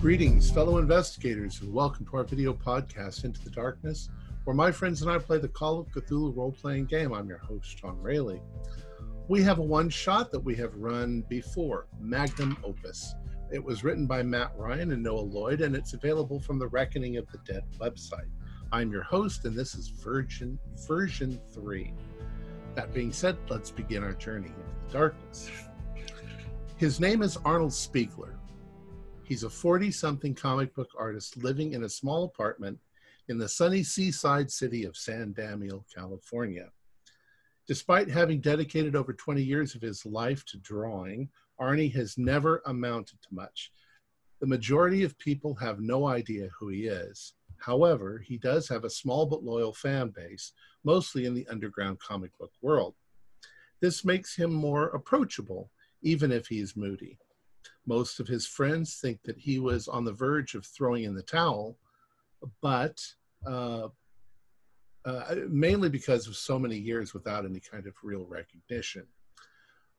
Greetings, fellow investigators, and welcome to our video podcast, Into the Darkness, where my friends and I play the Call of Cthulhu role playing game. I'm your host, John Rayleigh. We have a one shot that we have run before, Magnum Opus. It was written by Matt Ryan and Noah Lloyd, and it's available from the Reckoning of the Dead website. I'm your host, and this is version, version 3. That being said, let's begin our journey into the darkness. His name is Arnold Spiegler. He's a 40 something comic book artist living in a small apartment in the sunny seaside city of San Damiel, California. Despite having dedicated over 20 years of his life to drawing, Arnie has never amounted to much. The majority of people have no idea who he is. However, he does have a small but loyal fan base, mostly in the underground comic book world. This makes him more approachable, even if he's moody. Most of his friends think that he was on the verge of throwing in the towel, but uh, uh, mainly because of so many years without any kind of real recognition.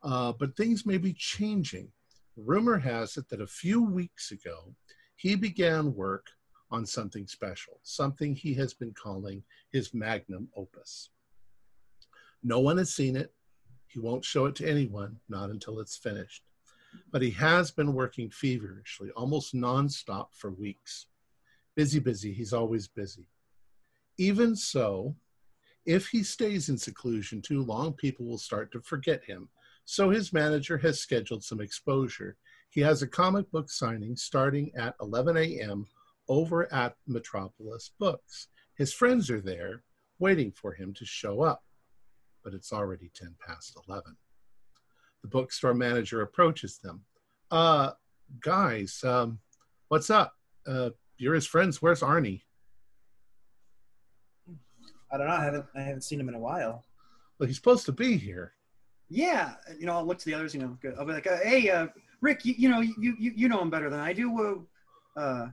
Uh, but things may be changing. Rumor has it that a few weeks ago, he began work on something special, something he has been calling his magnum opus. No one has seen it. He won't show it to anyone, not until it's finished but he has been working feverishly, almost nonstop for weeks. Busy, busy, he's always busy. Even so, if he stays in seclusion too long, people will start to forget him. So his manager has scheduled some exposure. He has a comic book signing starting at 11 a.m. over at Metropolis Books. His friends are there waiting for him to show up, but it's already 10 past 11 the bookstore manager approaches them. Uh, guys, um, what's up? Uh, you're his friends. Where's Arnie? I don't know. I haven't I haven't seen him in a while. Well, he's supposed to be here. Yeah, you know, I'll look to the others. You know, I'll be like, uh, "Hey, uh, Rick, you, you know, you, you you know him better than I do. Uh, uh,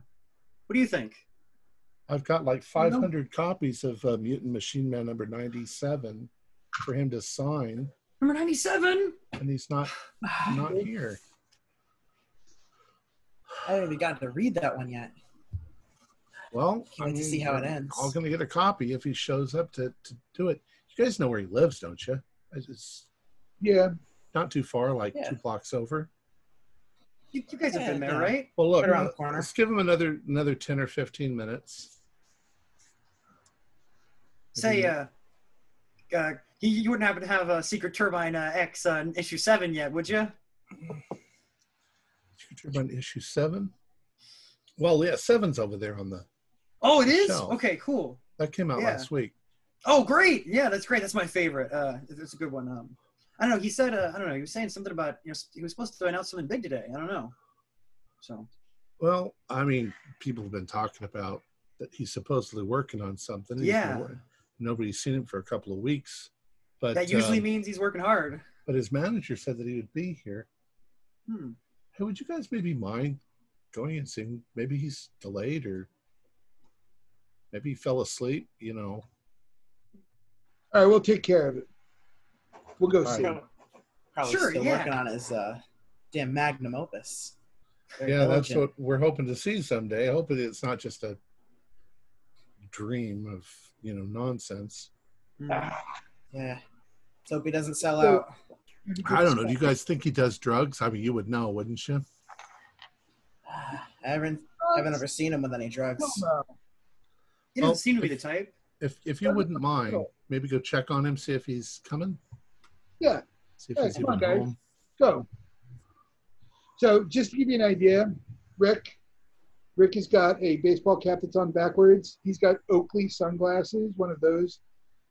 what do you think?" I've got like 500 copies of uh, Mutant Machine Man number 97 for him to sign. Number 97? And he's not not here. I haven't even gotten to read that one yet. Well, Can't wait to see how it ends. I'm going to get a copy if he shows up to, to do it. You guys know where he lives, don't you? It's Yeah. not too far, like Yeah. two blocks over. You, you guys have been there, yeah. right? Well, look, Right around the corner. let's give him another another 10 or 15 minutes. Say, uh, uh, you, you wouldn't happen to have a Secret Turbine uh, X uh, issue 7 yet, would you? Secret Turbine issue seven. Well, yeah, seven's over there on the. Oh, it is? Shelf. Okay, cool. That came out Yeah. last week. Oh, great. Yeah, that's great. That's my favorite. Uh, it's a good one. Um, I don't know. He said, uh, I don't know. He was saying something about, you know, he was supposed to announce something big today. I don't know. So, Well, I mean, people have been talking about that he's supposedly working on something. Been Yeah. Nobody's seen him for a couple of weeks, but that usually um, means he's working hard. but his manager said that he would be here. Hmm. Hey, would you guys maybe mind going and seeing? Maybe he's delayed or maybe he fell asleep. You know, All right, we'll take care of it. We'll go All see. right. Probably Sure, still yeah. working on his uh, damn magnum opus. Very yeah, that's what we're hoping to see someday. Hopefully, it's not just a dream of you know nonsense. Hmm. Yeah. Let's hope he doesn't sell So- out. I don't know. Do you guys think he does drugs? I mean, you would know, wouldn't you? I haven't I haven't ever seen him with any drugs. He doesn't Well, seem to be the type. If if you wouldn't mind, maybe go check on him, see if he's coming. Yeah, See if Yeah, he's come on, guys. home. go. So just to give you an idea, Rick, Rick has got a baseball cap that's on backwards. He's got Oakley sunglasses, one of those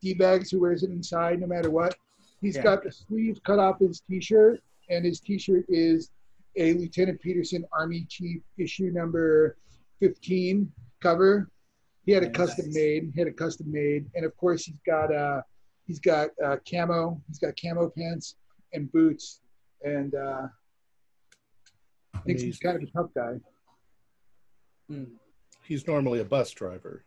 d-bags who wears it inside no matter what. He's Yeah. got the sleeves cut off his t-shirt, and his t-shirt is a Lieutenant Peterson Army Chief issue number 15 cover. He had a Nice. custom made. He had a custom made, and of course he's got uh, He's got uh, camo. He's got camo pants and boots, and uh, thinks he's kind of a tough guy. Hmm. He's normally a bus driver.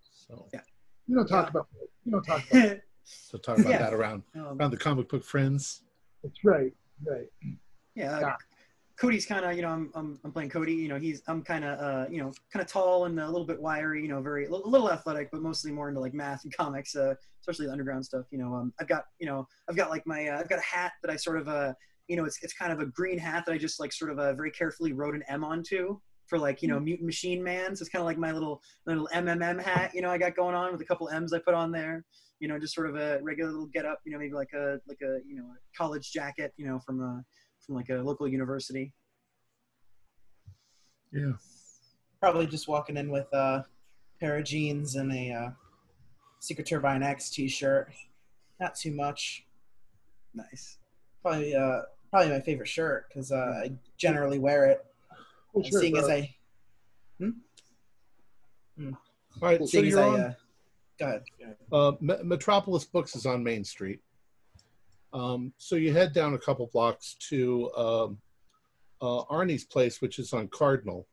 So, yeah. You don't talk Yeah. about. You don't talk about. so talk about Yeah. that around um, around the comic book friends. That's right. Right. yeah, Yeah. Cody's kind of, you know, I'm, I'm, I'm playing Cody. You know, he's, I'm kind of, uh, you know, kind of tall and a little bit wiry. You know, very a little, athletic, but mostly more into like math and comics, uh, especially the underground stuff. You know, um, I've got, you know, I've got like my, uh, I've got a hat that I sort of, uh, you know, it's, it's kind of a green hat that I just like sort of uh, very carefully wrote an M onto for like, you know, Mutant Machine Man. So it's kind of like my little, little MMM hat. You know, I got going on with a couple M's I put on there. You know, just sort of a regular little get up. You know, maybe like a, like a, you know, a college jacket. You know, from a, from like a local university. Yeah. Probably just walking in with a pair of jeans and a uh, Secret Turbine X T-shirt. Not too much. Nice. Probably, uh, probably my favorite shirt because uh, I generally wear it. Cool And shirt, seeing as bro. I, All right. So seeing as you're I, on. uh, go ahead. Uh, Metropolis Books is on Main Street. Um, so you head down a couple blocks to um, uh, Arnie's place, which is on Cardinal.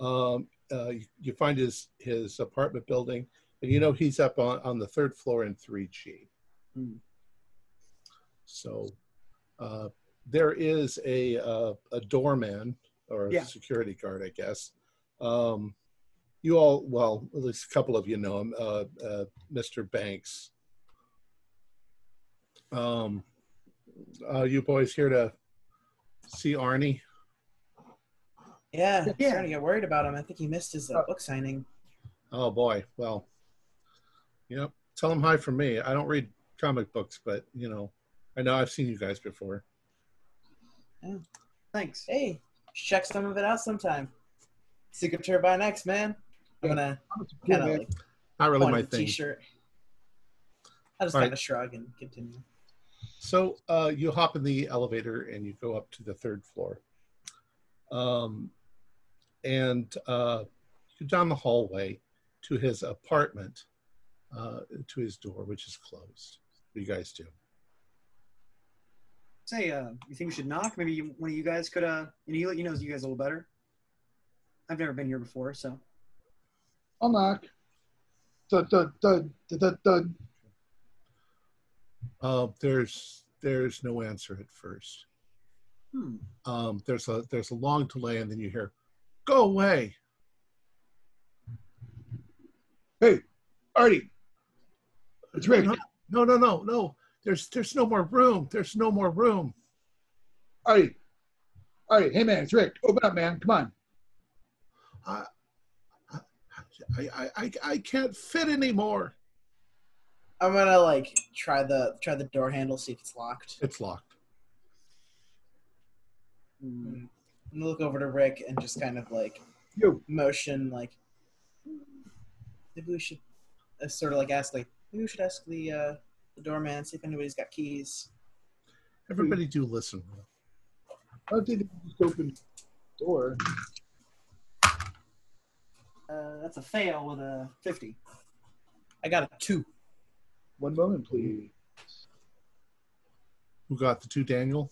Um, uh, you, you find his his apartment building, and you know he's up on, on the third floor in 3G. Hmm. So uh, there is a uh, a doorman or a Yeah. security guard, I guess. Um, you all, well, at least a couple of you know him, uh, uh, Mr. Banks. Um, uh, you boys here to see Arnie? Yeah, Yeah. yeah. starting to get worried about him. I think he missed his uh, book signing. Oh boy, well, yep. Tell him hi from me. I don't read comic books, but you know, I know I've seen you guys before. Yeah. Thanks. Hey, check some of it out sometime. Secret Turbine X, man. I'm gonna Cool, kind of man. like Not really my thing. T-shirt. I just All right. kind of shrug and continue. So uh, you hop in the elevator and you go up to the third floor. Um, and uh, you go down the hallway to his apartment, uh, to his door, which is closed. What do you guys do? Say, uh, you think we should knock? Maybe you, one of you guys could, uh, you know, he knows you guys a little better. I've never been here before, so. I'll knock. Dun, dun, dun, dun, dun, dun. Uh, there's there's no answer at first. Hmm. Um, there's a there's a long delay, and then you hear, "Go away." Hey, Artie. It's Rick. No, no, no, no, no. There's there's no more room. There's no more room. Artie. Artie. Hey, man. It's Rick. Open up, man. Come on. I, I, I, I can't fit anymore. I'm gonna like try the try the door handle, see if it's locked. It's locked. Hmm. I'm gonna look over to Rick and just kind of like Yo. motion like maybe we should uh, sort of like ask like maybe we should ask the uh, the doorman see if anybody's got keys. Everybody do listen. I don't think just open the door. Uh, that's a fail with a 50. I got a two. One moment, please. Who got the two, Daniel?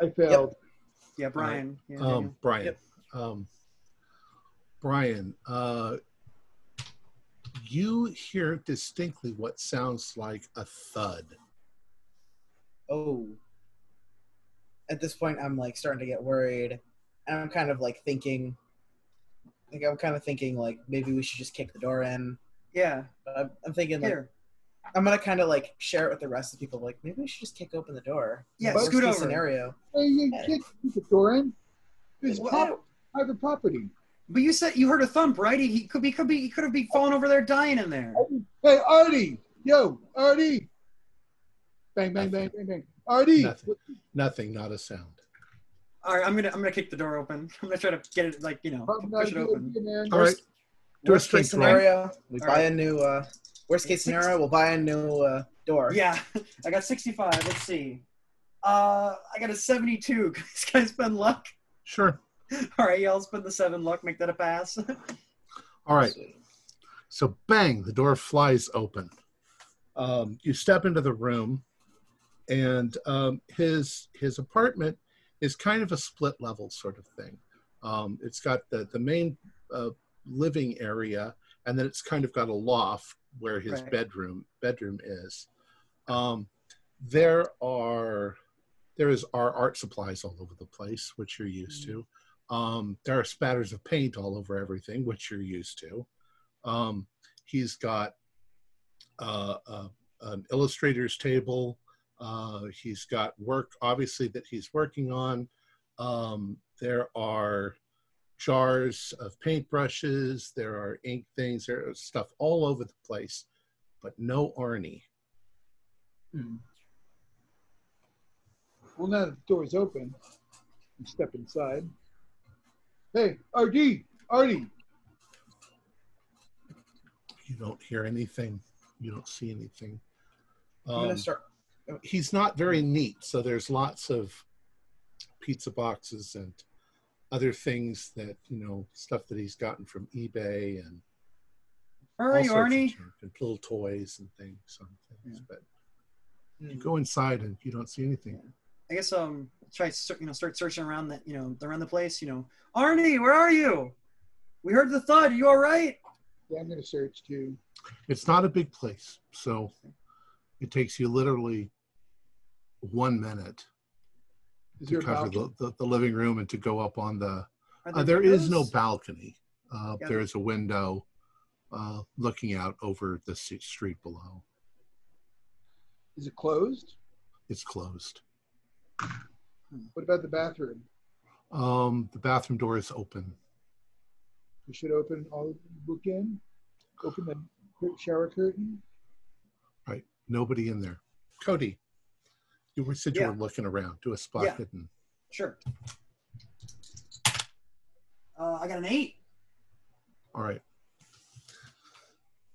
I failed. Yeah, Brian. Yeah, Um, Brian. Yep. Um, Brian, uh, you hear distinctly what sounds like a thud. Oh. At this point, I'm like starting to get worried, and I'm kind of like thinking, like I'm kind of thinking like maybe we should just kick the door in. yeah. But I'm, I'm thinking like Here. I'm gonna kind of like share it with the rest of the people. Like maybe we should just kick open the door. Yeah, Worst scoot case over. Scenario. Hey, you Yeah. can't keep the door in. It's Well, prop- private property. But you said you heard a thump, right? He, he could be, could be, he could have been falling over there, dying in there. Hey, Artie. Yo, Artie. Bang, bang, bang, bang, bang. Artie. Nothing. Nothing, not a sound. All right, I'm gonna, I'm gonna kick the door open. I'm gonna try to get it, like, you know, Probably not push a it open. All right. Worst, worst case scenario, we All buy right. a new. Uh, worst case scenario, we'll buy a new uh, door. Yeah, I got 65. Let's see. Uh, I got a 72. Can this guy spend luck? Sure. All right, yeah, I'll spend the seven luck, make that a pass. All right. So bang, the door flies open. Um, you step into the room, and um, his his apartment is kind of a split level sort of thing. Um, it's got the the main uh, living area, and then it's kind of got a loft where his Right. bedroom bedroom is. Um, there are there is our art supplies all over the place, which you're used to. Um, there are spatters of paint all over everything, which you're used to. Um, he's got uh, uh, an illustrator's table. Uh, he's got work, obviously, that he's working on. Um, there are jars of paintbrushes. There are ink things. There is stuff all over the place, but no Arnie. Hmm. Well, now that the door's open, you step inside. Hey, RD, Artie. You don't hear anything. You don't see anything. Um, start. he's not very neat. So there's lots of pizza boxes and other things that you know stuff that he's gotten from eBay and Where are all sorts of Arnie? junk and little toys and things. On things. Yeah. But Hmm. you go inside and you don't see anything. I guess um try ser- you know start searching around that you know around the place. You know, Arnie, where are you? We heard the thud. Are you all right? Yeah, I'm gonna search too. It's not a big place, so it takes you literally one minute Is to cover the, the, the living room and to go up on the Are Uh, there is no balcony. Uh, Yeah. there is a window uh, looking out over the street below. Is it closed? It's closed. What about the bathroom? Um, the bathroom door is open. We should open all look in. Open the shower curtain. Right. Nobody in there. Cody, you said you Yeah. were looking around. Do a spot Yeah. hidden. Sure. Uh, I got an eight. All right.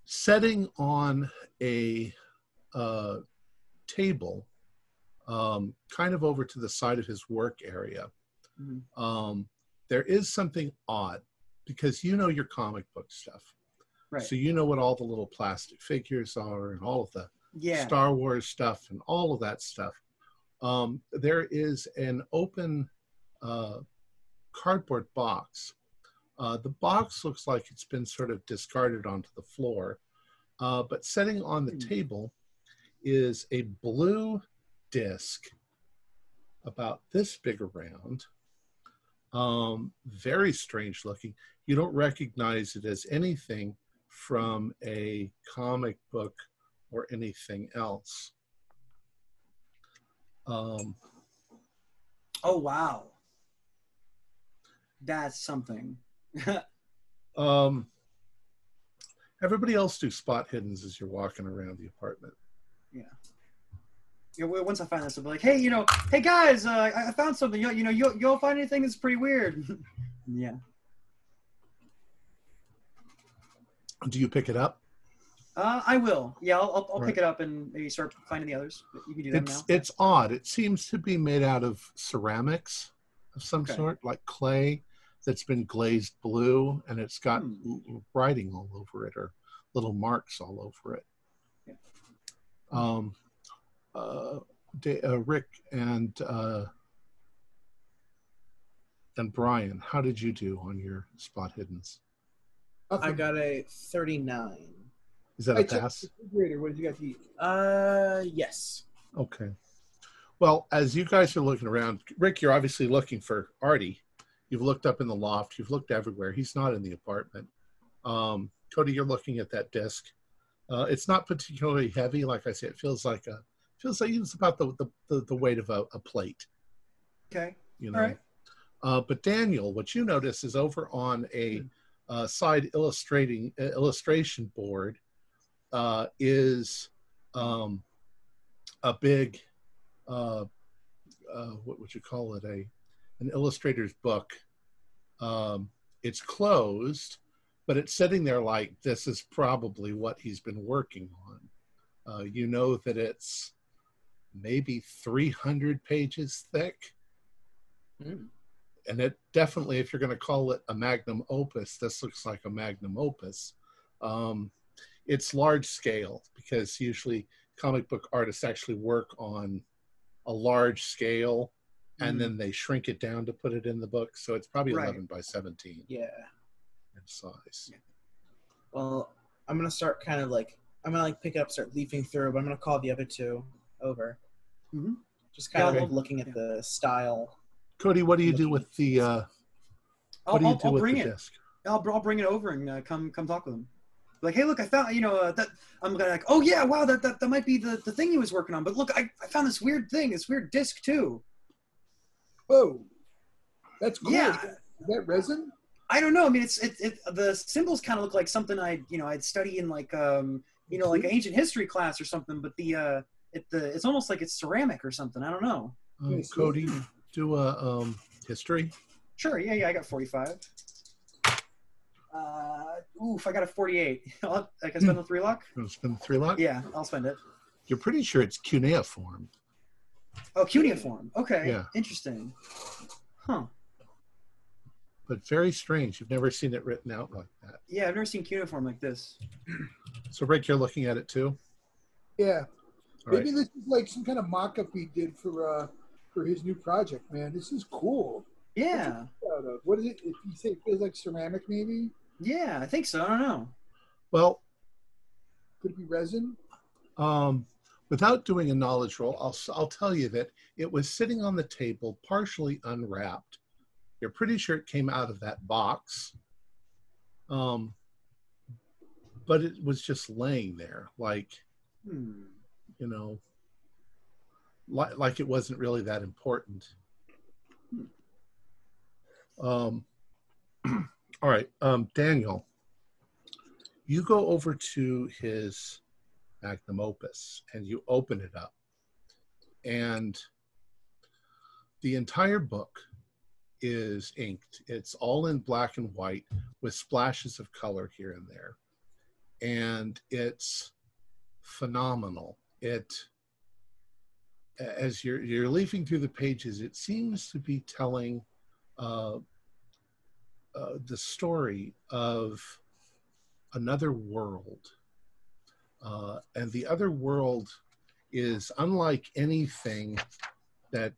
Setting on a uh, table, um, kind of over to the side of his work area, Mhm. um, there is something odd because you know your comic book stuff. Right. So you know what all the little plastic figures are and all of the Yeah. Star Wars stuff and all of that stuff. Um, there is an open uh, cardboard box. Uh, the box looks like it's been sort of discarded onto the floor, uh, but sitting on the Hmm. table is a blue disc about this big around. Um, very strange looking. You don't recognize it as anything from a comic book or anything else. Um, Oh wow. That's something. um, everybody else do spot hiddens as you're walking around the apartment. yeah, well, once I find this, I'll be like, hey, you know, hey guys, uh, I, I found something. You, you know, you'll, you'll find anything that's pretty weird. yeah. Do you pick it up? Uh, I will. Yeah, I'll, I'll, I'll Right. pick it up and maybe start finding the others. But you can do that It's now. it's odd. It seems to be made out of ceramics of some Okay. sort, like clay that's been glazed blue, and it's got Hmm. writing all over it or little marks all over it. Yeah. Um, uh, Da- uh, Rick and uh, and Brian, how did you do on your spot hiddens? I got a 39. Is that I a checked pass? refrigerator. What did you got to eat? Uh, yes. Okay. Well, as you guys are looking around, Rick, you're obviously looking for Artie. You've looked up in the loft. You've looked everywhere. He's not in the apartment. Um, Cody, you're looking at that disc. Uh, it's not particularly heavy. Like I said, it feels like a feels like it's about the the, the, the weight of a, a plate. Okay. You know. All right. Uh, but Daniel, what you notice is over on a uh, side illustrating uh, illustration board uh, is um, a big uh, uh, what would you call it a an illustrator's book. Um, it's closed, but it's sitting there like this is probably what he's been working on. Uh, you know that it's maybe 300 pages thick Mm. and it definitely if you're going to call it a magnum opus this looks like a magnum opus Um, it's large scale because usually comic book artists actually work on a large scale and Mhm. then they shrink it down to put it in the book. So it's probably Right. 11 by 17 Yeah. in size. Well, I'm gonna start kind of like I'm gonna like pick it up, start leafing through, but I'm gonna call the other two over. Mhm. Just kind of Yeah, like well, looking at yeah. the style. Cody, what do you do with the uh, I'll, what do you I'll, do I'll with bring the it. disc? I'll, I'll bring it over and uh, come come talk with him. Like, hey, look, I found you know uh, that I'm gonna like, oh yeah, wow, that, that that might be the, the thing he was working on. But look, I, I found this weird thing, this weird disc too. Whoa, that's cool. Yeah. Is that resin? I don't know. I mean, it's it, it the symbols kind of look like something I you know I'd study in like um you know like an ancient history class or something. But the uh it the it's almost like it's ceramic or something. I don't know. Um, Cody, do a um, history. Sure, yeah, yeah, I got 45. Uh, oof, I got a 48. I'll- I can spend the three luck. Wanna Spend three lot. Yeah, I'll spend it. You're pretty sure it's cuneiform. Oh, cuneiform. Okay, Yeah. interesting. Huh. but very strange. You've never seen it written out like that. Yeah, I've never seen cuneiform like this. So, Rick, you're looking at it too. Yeah. All Maybe right. this is like some kind of mock-up he did for uh for his new project, man. This is cool. Yeah, What is it? If you say it feels like ceramic, maybe yeah, I think so. I don't know. Well, could it be resin? um, without doing a knowledge roll, I'll I'll tell you that it was sitting on the table, partially unwrapped. You're pretty sure it came out of that box. Um, but it was just laying there, like Hmm. you know, like like it wasn't really that important. Um, all right, um, Daniel, you go over to his magnum opus and you open it up, and the entire book is inked. It's all in black and white with splashes of color here and there, and it's phenomenal. It as you're you're leafing through the pages, it seems to be telling uh, uh, the story of another world, uh, and the other world is unlike anything that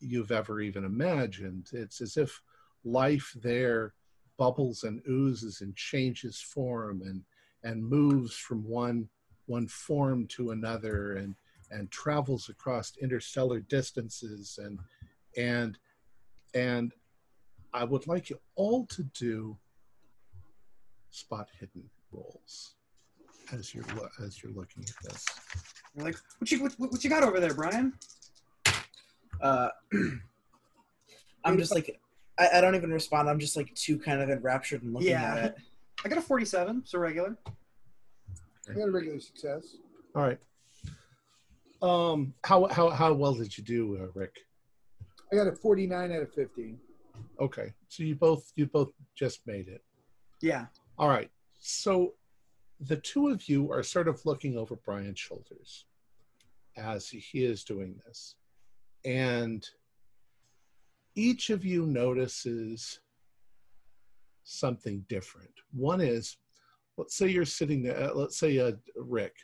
you've ever even imagined. It's as if life there bubbles and oozes and changes form and and moves from one one form to another and and travels across interstellar distances and and and I would like you all to do spot hidden rolls as you're lo- as you're looking at this. You're like, what you what, what you got over there, Brian? Uh, I'm just like I, I don't even respond. I'm just like too kind of enraptured and looking Yeah. at it. I got a 47, so regular. I got a regular success. All right. Um, how how how well did you do, uh, Rick? I got a 49 out of 50. Okay, so you both you both just made it. Yeah. All right. So the two of you are sort of looking over Brian's shoulders as he is doing this. And each of you notices something different. One is, let's say you're sitting there, uh, let's say uh, Rick,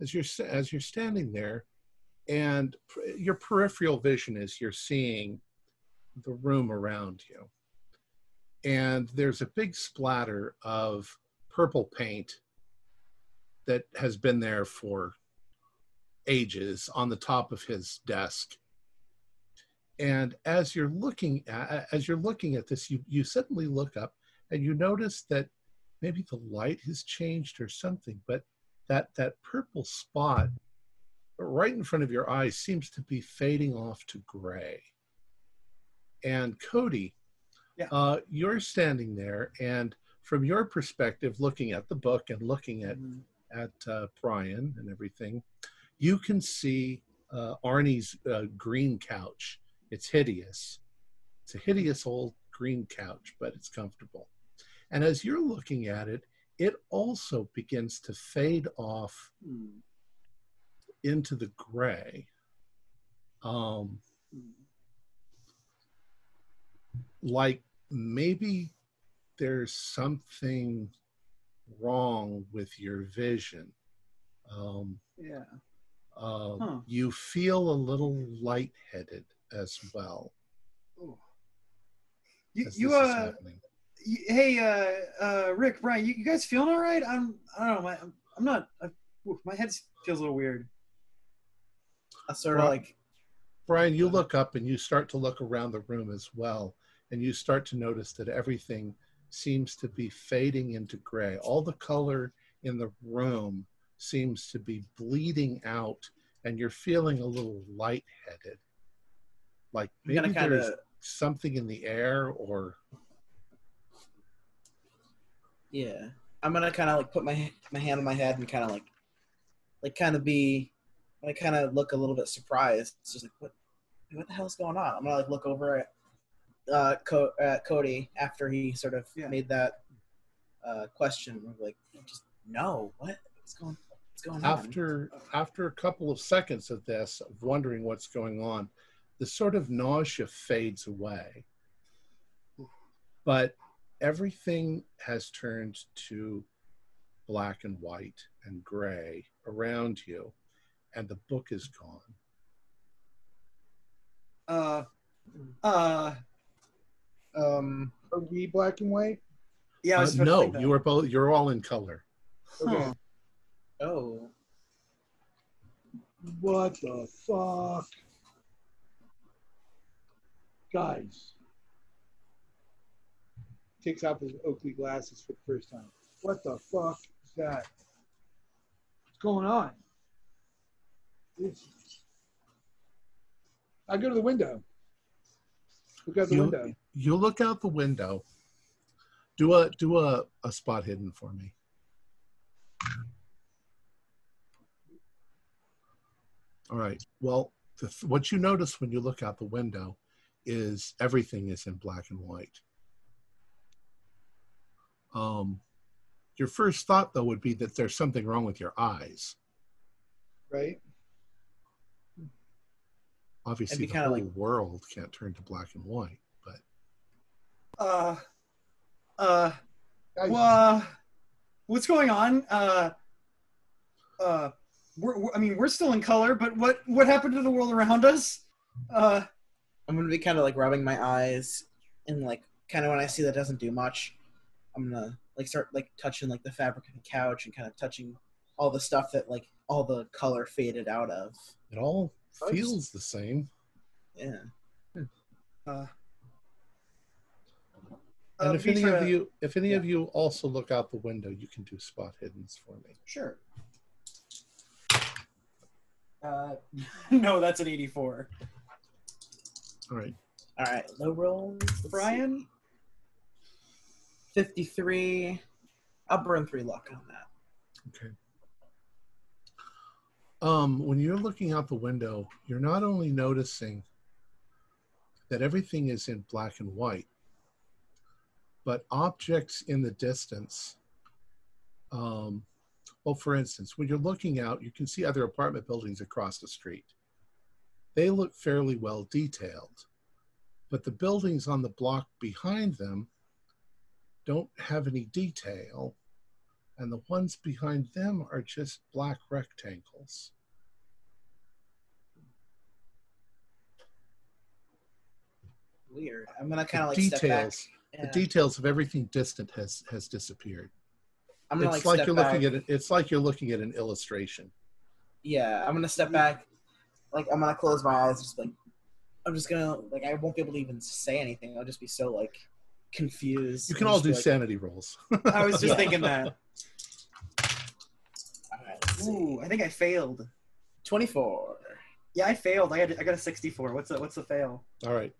as you're as you're standing there, and pr- your peripheral vision is you're seeing the room around you. And there's a big splatter of purple paint that has been there for ages on the top of his desk. And as you're looking at as you're looking at this you you suddenly look up and you notice that maybe the light has changed or something but that that purple spot right in front of your eyes seems to be fading off to gray and cody Yeah. uh, you're standing there and from your perspective looking at the book and looking at Mhm. at uh, brian and everything you can see uh, arnie's uh, green couch it's hideous it's a hideous old green couch but it's comfortable and as you're looking at it it also begins to fade off Hmm. into the gray um, Hmm. Like maybe there's something wrong with your vision. Um, Yeah. uh, Huh. You feel a little lightheaded as well. You, you uh, you, hey, uh, uh, Rick, Brian, you, you guys feeling all right? I'm, I don't know, my, I'm, I'm not. I, oof, my head feels a little weird. I sort of Well- like Brian, you look up and you start to look around the room as well, and you start to notice that everything seems to be fading into gray. All the color in the room seems to be bleeding out, and you're feeling a little lightheaded. Like maybe kind there's something in the air, or yeah. I'm gonna kind of like put my my hand on my head and kind of like like kind of be like kind of look a little bit surprised. It's just like what what the hell's going on? I'm gonna like look over at uh Co- at Cody after he sort of Yeah. made that uh question. We're like just no what what's going what's going on? after after a couple of seconds of this of wondering what's going on the sort of nausea fades away but everything has turned to black and white and gray around you and the book is gone Uh, uh, Um, Are we black and white? yeah, I Uh, was about no think you are both you're all in color Okay. Huh. oh, What the fuck? Guys. Takes off his Oakley glasses for the first time. What the fuck is that? What's going on? This. I go to the window. Look out the You- window. You look out the window do a do a, a spot hidden for me. All right. Well the, th- what you notice when you look out the window is everything is in black and white. Um your first thought though would be that there's something wrong with your eyes. Right? obviously the whole like- world can't turn to black and white Uh, uh, Guys, well, uh, what's going on? Uh, uh, we're, we're, I mean, we're still in color, but what what happened to the world around us? Uh, I'm gonna be kind of like rubbing my eyes and like kind of when I see that doesn't do much, I'm gonna like start like touching like the fabric of the couch and kind of touching all the stuff that like all the color faded out of. it all feels the same Yeah. uh, And uh, if any Mitra- of you, if any yeah. of you also look out the window, you can do spot hiddens for me. Sure. Uh, no, that's an 84. All right. All right, low rolls. Brian? 53. I'll burn three luck on that. Okay. Um, when you're looking out the window, you're not only noticing that everything is in black and white, but objects in the distance. Um, well, for instance, when you're looking out, you can see other apartment buildings across the street. They look fairly well detailed, but the buildings on the block behind them don't have any detail and the ones behind them are just black rectangles. Weird. I'm gonna kind of like the step back. Details, Yeah. the details of everything distant has has disappeared. I'm gonna It's like, like, you're back. looking at it. It's like you're looking at an illustration. Yeah, I'm gonna step back. Like I'm gonna close my eyes. Just like I'm just gonna like I won't be able to even say anything. I'll just be so like confused. You can all do like, sanity rolls. I was just thinking that. All right. Ooh, I think I failed. 24. Yeah, I failed. I had I got a 64. What's the what's the fail? all right.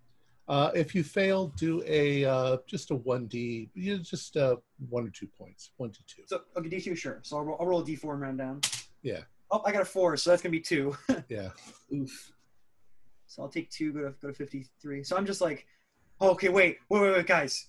Uh, if you fail, do a uh, just a one d. You know, just uh, one or two points. One to two. So okay, D2, sure. So I'll roll, I'll roll a D4 and round down. Yeah. Oh, I got a four, so that's gonna be two. Yeah. Oof. So I'll take two, go to go to 53. So I'm just like, oh, okay, wait, wait, wait, wait, guys,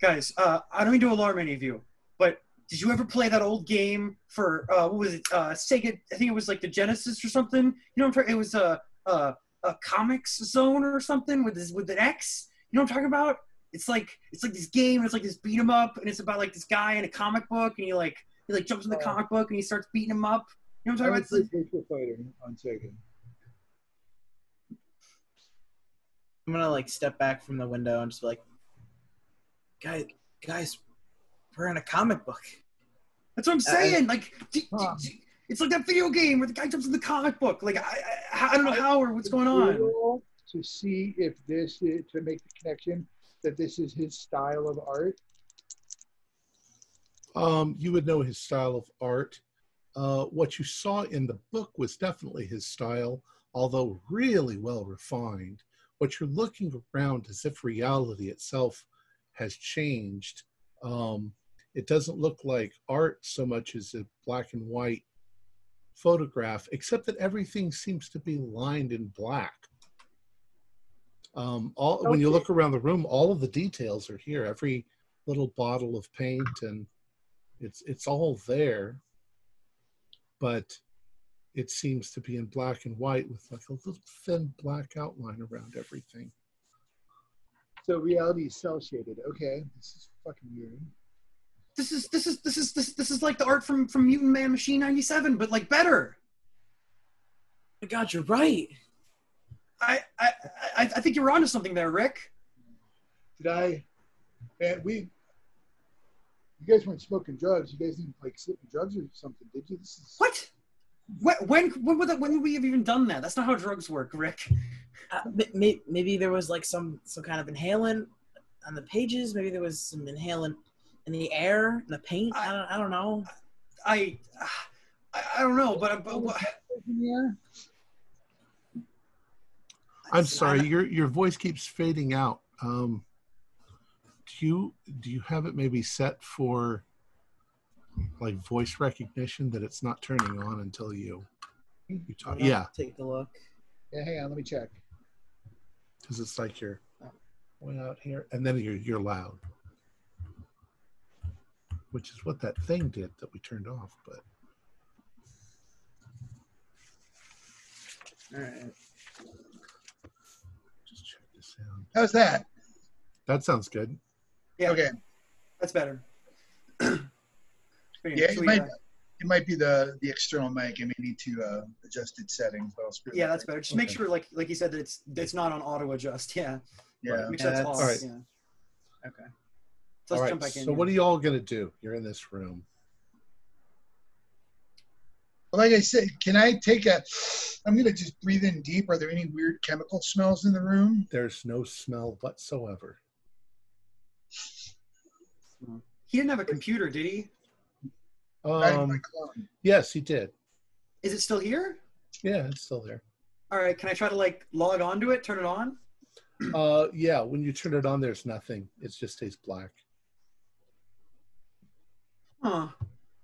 guys. Uh, I don't mean to alarm any of you, but did you ever play that old game for uh, what was it? Uh, Sega? I think it was like the Genesis or something. You know, what I'm talking- it was a a, a Comix Zone or something with this with an X. You know what I'm talking about? it's like it's like this game. It's like this beat 'em up, and it's about like this guy in a comic book, and he like he like jumps in the Oh. comic book and he starts beating him up. You know what I I'm would talking about? say Virtual Fighter on Sega. I'm gonna like step back from the window and just be like, guys, guys, we're in a comic book. That's what I'm uh, saying. Like, d- d- Huh. d- it's like that video game where the guy jumps in the comic book. Like, I, I, I don't know how or what's going on. To see if this is, to make the connection that this is his style of art. Um, you would know his style of art. Uh, what you saw in the book was definitely his style, although really well refined. What you're looking around as if reality itself has changed. Um, it doesn't look like art so much as a black and white photograph, except that everything seems to be lined in black. Um, all when you look around the room, all of the details are here. Every little bottle of paint and it's it's all there but it seems to be in black and white with like a little thin black outline around everything So reality is cel shaded. Okay, this is fucking weird. This is this is this is this this is like the art from from Mutant Man Machine '97, but like better. my God, you're right. I I I, I think you're onto something there, Rick. Did I? Man, we. You guys weren't smoking drugs. You guys didn't like slipping drugs or something, did you? This is What? When when when would, that, when would we have even done that? That's not how drugs work, Rick. Uh, m- may- maybe there was like some some kind of inhalant on the pages. Maybe there was some inhalant in the air, in the paint. I don't, I don't know. I I, I don't know, but, but what- in i'm sorry your your voice keeps fading out um do you do you have it maybe set for like voice recognition that it's not turning on until you you talk yeah Take a look. Yeah, hang on. Let me check. because it's like you're way out here and then you're you're loud which is what that thing did that we turned off but All right. just check the sound How's that? that sounds good yeah, Okay. that's better. Yeah, it might, uh, it might be the the external mic. I may need to uh, adjust its settings, but I'll yeah, that that's up. better. Just make sure, like like you said, that it's it's not on auto adjust. Yeah, Yeah. make sure Yeah, that's off. that's- Yeah. Okay. So let's right jump back in. so what are you all going to do you're in this room Like I said, can I take a? I'm gonna just breathe in deep. Are there any weird chemical smells in the room? there's no smell whatsoever He didn't have a computer, did he? Not even my um yes he did Is it still here? yeah it's still there All right, can I try to like log onto it, turn it on? uh yeah when you turn it on there's nothing it just stays black Huh.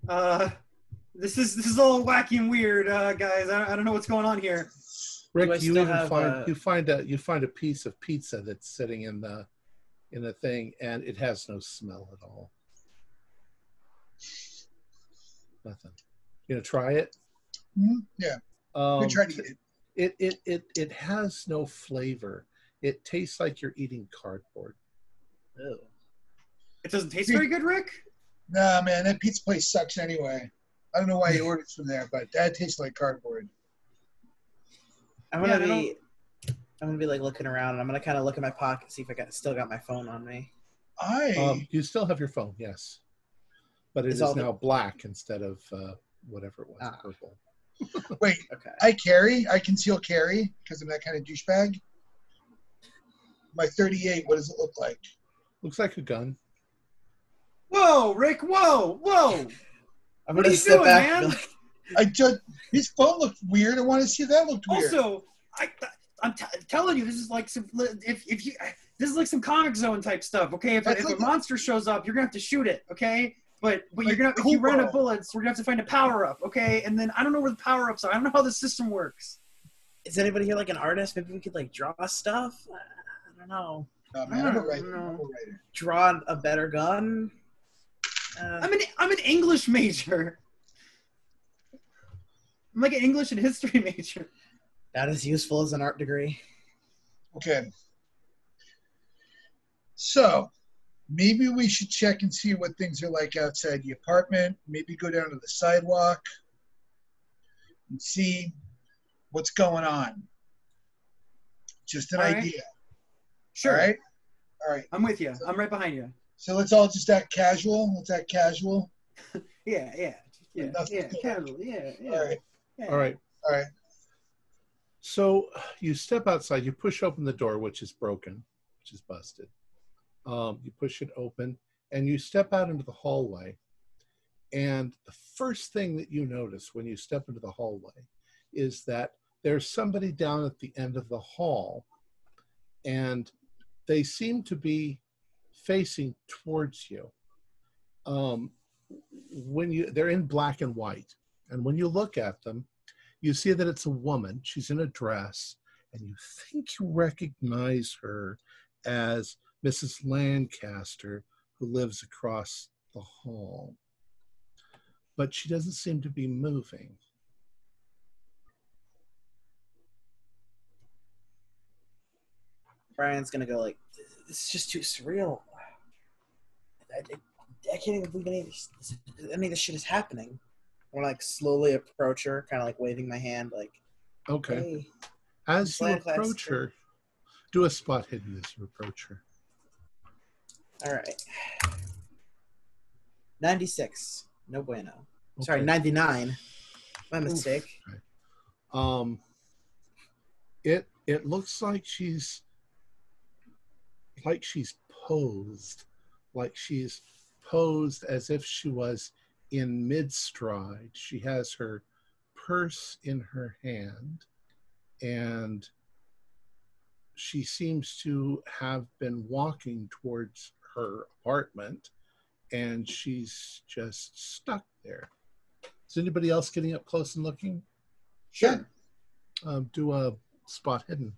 Uh, this is this is all wacky and weird, uh, guys. I, I don't know what's going on here. rick I you even have, find uh, you find a you find a piece of pizza that's sitting in the in the thing and it has no smell at all nothing you gonna try it Mhm, Yeah, um, we tried to eat it. it, it it it has no flavor it tastes like you're eating cardboard Ew. It doesn't taste very good, Rick. Nah, man, that pizza place sucks anyway. I don't know why you ordered from there, but that tastes like cardboard. I'm gonna I be. I'm gonna be like looking around, and I'm gonna kind of look in my pocket, see if I got still got my phone on me. I um, you still have your phone yes but It's is all the- now black instead of uh, whatever it was Ah. purple wait. Okay. I carry. I conceal carry because I'm that kind of douchebag. My 38. What does it look like? looks like a gun Whoa, Rick! Whoa, whoa! I'm What gonna are you step doing, back. man? like, I just his phone looked weird. I want to see if that looked weird. Also, I I'm t- telling you, this is like some if if you this is like some comic zone type stuff. Okay, if, if like- a monster shows up, you're gonna have to shoot it. Okay. But but you're gonna if you run out of bullets, we're gonna have to find a power up, okay? And then I don't know where the power ups are. I don't know how the system works. Is anybody here like an artist? Maybe we could like draw stuff. I don't know. no, man, I'm a I writer. don't I'm a writer. Draw a better gun. Uh, I'm an I'm an English major. I'm like an English and history major. that is useful as an art degree. Okay. So maybe we should check and see what things are like outside the apartment. Maybe go down to the sidewalk and see what's going on. Just an All right. idea. Sure. All right. All right. I'm with you. I'm right behind you. So let's all just act casual. Let's act casual. Yeah, yeah, yeah, yeah. Casual. Yeah, yeah. All right. yeah. All right. All right. So you step outside, you push open the door, which is broken, which is busted. Um, you push it open, and you step out into the hallway. And the first thing that you notice when you step into the hallway is that there's somebody down at the end of the hall, and they seem to be facing towards you. Um, when you they're in black and white, and when you look at them, you see that it's a woman. She's in a dress, and you think you recognize her as Mrs. Lancaster, who lives across the hall. But she doesn't seem to be moving. Brian's gonna go like, "This is just too surreal. I, I, I can't even believe any of this. Any of this shit is happening." To like slowly approach her, kind of like waving my hand, like, Okay. "Hey." As you approach her, do a spot hidden as you approach her. All right. Ninety-six. No bueno. Sorry, ninety-nine. My mistake. um it it looks like she's like she's posed like she's posed as if she was in mid stride she has her purse in her hand and she seems to have been walking towards her apartment and she's just stuck there is anybody else getting up close and looking Sure. um, do a spot hidden.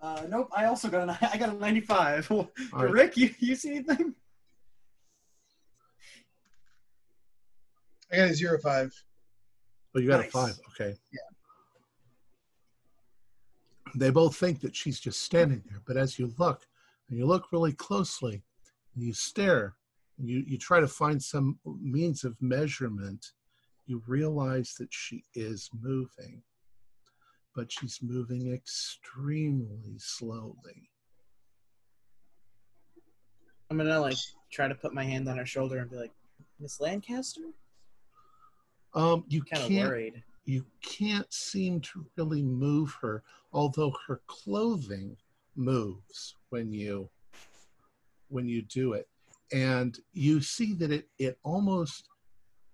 Uh, nope. I also got a. I got a 95. All right. Rick, you you see anything? I got a zero five. Oh, you got Nice. a five. Okay. Yeah. They both think that she's just standing there, but as you look, and you look really closely, and you stare, and you, you try to find some means of measurement, you realize that she is moving, but she's moving extremely slowly. I'm gonna like try to put my hand on her shoulder and be like, "Miss Lancaster." Um, you Kind of can't worried. you can't seem to really move her although her clothing moves when you when you do it and you see that it it almost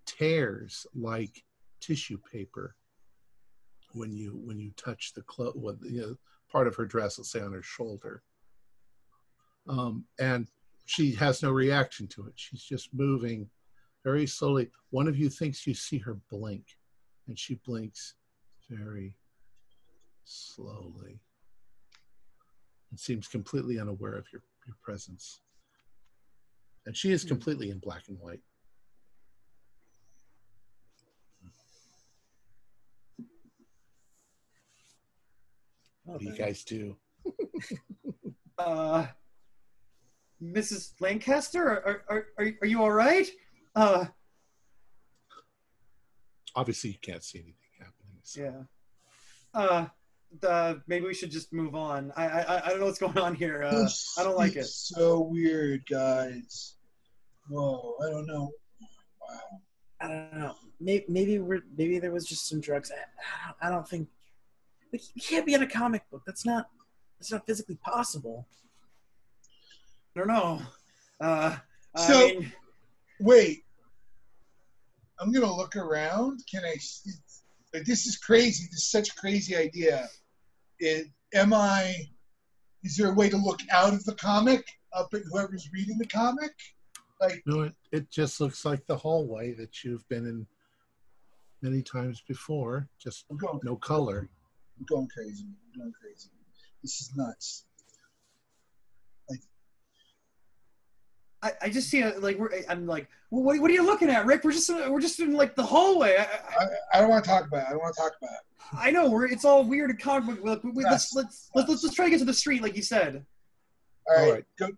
tears like tissue paper when you when you touch the clo- you know, part of her dress let's say on her shoulder um, and she has no reaction to it she's just moving very slowly one of you thinks you see her blink and she blinks very slowly and seems completely unaware of your, your presence. And she is Hmm. completely in black and white. What do you guys do? Uh, Mrs. Lancaster, are are are, are you all right? Uh, Obviously, you can't see anything happening. so- yeah. Uh, the, maybe we should just move on. I I I don't know what's going on here. Uh, This I don't like is it. So weird, guys. Whoa, I don't know. Wow. I don't know. Maybe, maybe we're maybe there was just some drugs. I, I don't- I don't think we c- we can't be in a comic book. That's not that's not physically possible. I don't know. Uh, So- I mean, Wait. I'm gonna look around. Can I? see- Like this is crazy. This is such a crazy idea. It, am I? Is there a way to look out of the comic up at whoever's reading the comic? Like No, it, it just looks like the hallway that you've been in many times before, just no color. I'm going crazy. I'm going crazy. This is nuts. I, I just see a, like we're I'm like well, what, what are you looking at, Rick? We're just we're just in like the hallway. I, I, I, I don't want to talk about it. I don't want to talk about it. I know we're it's all weird and comic book. but we- Let's, let's let's let's let's try to get to the street like you said. All right, All right. go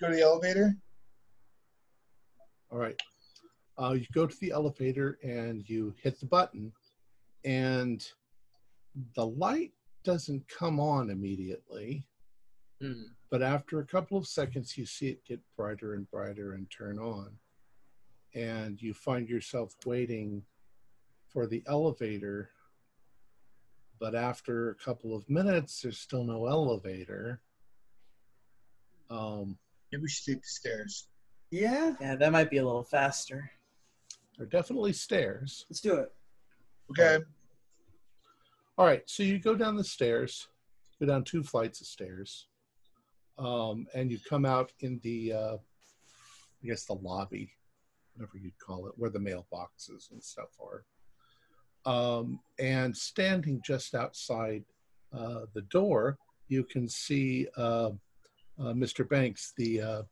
go to the elevator. All right. Uh, you go to the elevator and you hit the button, and the light doesn't come on immediately. Hmm. But after a couple of seconds, you see it get brighter and brighter and turn on. And you find yourself waiting for the elevator. But after a couple of minutes, there's still no elevator. Um, Maybe we should take the stairs. Yeah, Yeah, that might be a little faster. there are definitely stairs. let's do it. Okay. All right, so you go down the stairs, go down two flights of stairs, um, and you come out in the, uh, I guess, the lobby, whatever you'd call it, where the mailboxes and stuff are. Um, and standing just outside uh, the door, you can see uh, uh, Mr. Banks, the uh,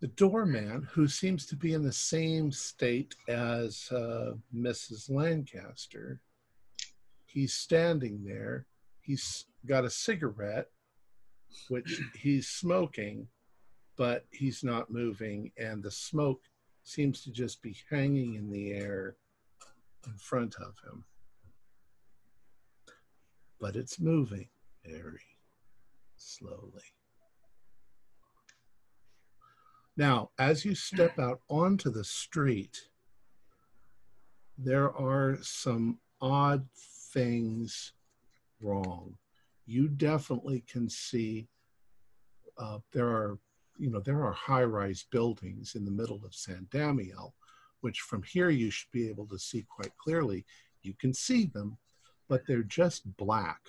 the doorman, who seems to be in the same state as uh, Mrs. Lancaster he's standing there. He's got a cigarette, which he's smoking, but he's not moving, and the smoke seems to just be hanging in the air in front of him. But it's moving very slowly. Now, as you step out onto the street, there are some odd things wrong. You definitely can see uh, there are, you know, there are high-rise buildings in the middle of San Damiel, which from here you should be able to see quite clearly. You can see them, but they're just black.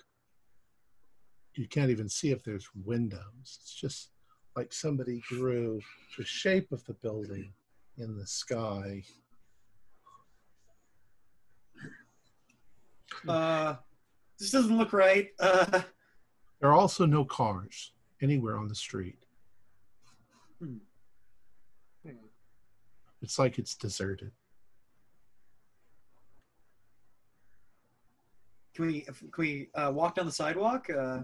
You can't even see if there's windows. It's just like somebody drew the shape of the building in the sky Uh, this doesn't look right. Uh, There are also no cars anywhere on the street. Hmm. It's like it's deserted. can we can we uh, walk down the sidewalk? Uh,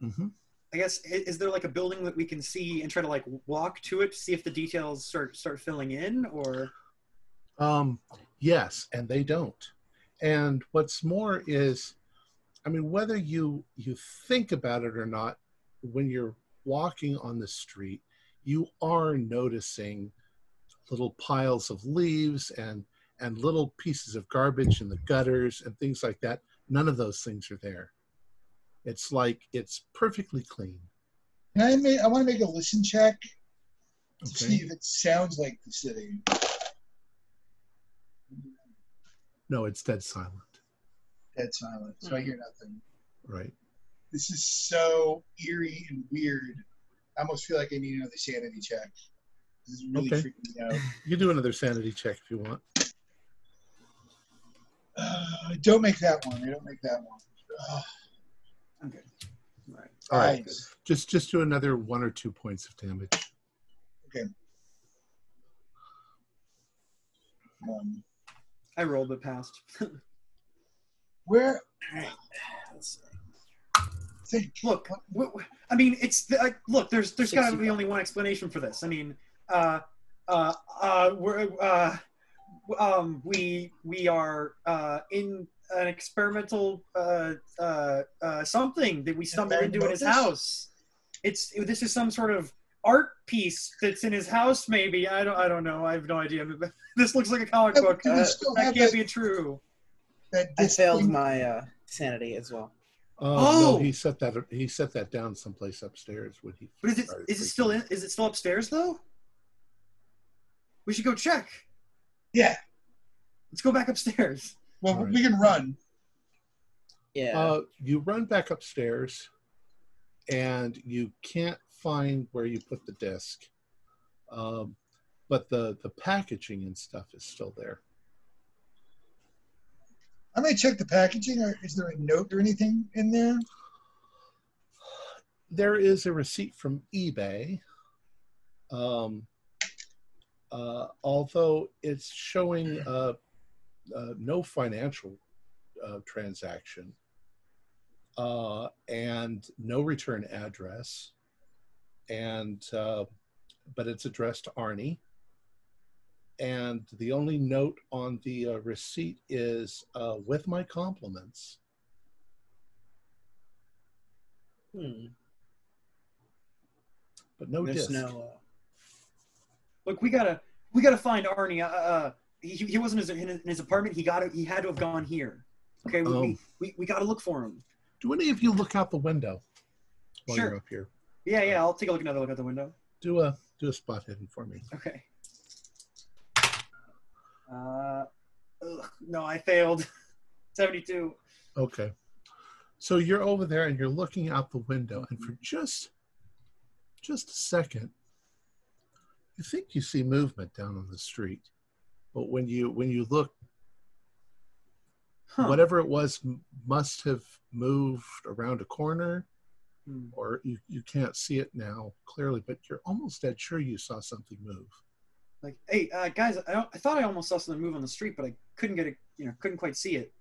hmm I guess i- is there like a building that we can see and try to like walk to it to see if the details start start filling in or Um, yes, and they don't. And what's more is, I mean, whether you you think about it or not, when you're walking on the street, you are noticing little piles of leaves and and little pieces of garbage in the gutters and things like that. None of those things are there. It's like it's perfectly clean. Can I make? I want to make a listen check to see if it sounds like the city. No, it's dead silent. Dead silent. So I hear nothing. Right. This is so eerie and weird. I almost feel like I need another sanity check. This is really Okay. freaking me out. You can do another sanity check if you want. Uh, don't make that one. I don't make that one. Ugh. okay. All right. All right. Nice. Just just do another one or two points of damage. Um, I rolled but passed. where? Alright. Let's see. Think. look, w- w- I mean, it's the, like, look. There's there's got to be only one explanation for this. I mean, uh, uh, uh, we're uh, um, we we are uh, in an experimental uh, uh, uh, something that we stumbled into in his house. It's this is some sort of art piece that's in his house. Maybe I don't I don't know. I have no idea. This looks like a comic Yeah, book. but do we Uh, that can't that- be true. That I this failed my uh, sanity as well. Uh, Oh! no, he set that he set that down someplace upstairs when he. But is it started is it still in, is it still upstairs though? We should go check. Yeah. Let's go back upstairs. Well, All right. we can run. Yeah. Uh, you run back upstairs, and you can't find where you put the disc, um, but the the packaging and stuff is still there. I may check the packaging. Or is there a note or anything in there? There is a receipt from eBay. Um, uh, although it's showing uh, uh, no financial uh, transaction uh, and no return address, and uh, but it's addressed to Arnie. And the only note on the uh, receipt is uh, with my compliments. Hmm. But no There's disc. no. Uh, Look, we gotta we gotta find Arnie. Uh, uh, he, he wasn't in his, in his apartment. He got He had to have gone here. Okay, we, we, Um. we, we got to look for him. Do any of you look out the window while Sure. you're up here? Yeah, yeah. I'll take a look another look out the window. Do a do a spot hidden for me. Okay. Uh, ugh, no, I failed. Seventy-two. Okay. So you're over there and you're looking out the window, and for just just a second, you think you see movement down on the street. But when you when you look, Huh. whatever it was must have moved around a corner, Hmm. or you, you can't see it now clearly, but you're almost dead sure you saw something move. Like, hey, uh, guys, I, don't- I thought I almost saw something move on the street, but I couldn't get it. You know, couldn't quite see it.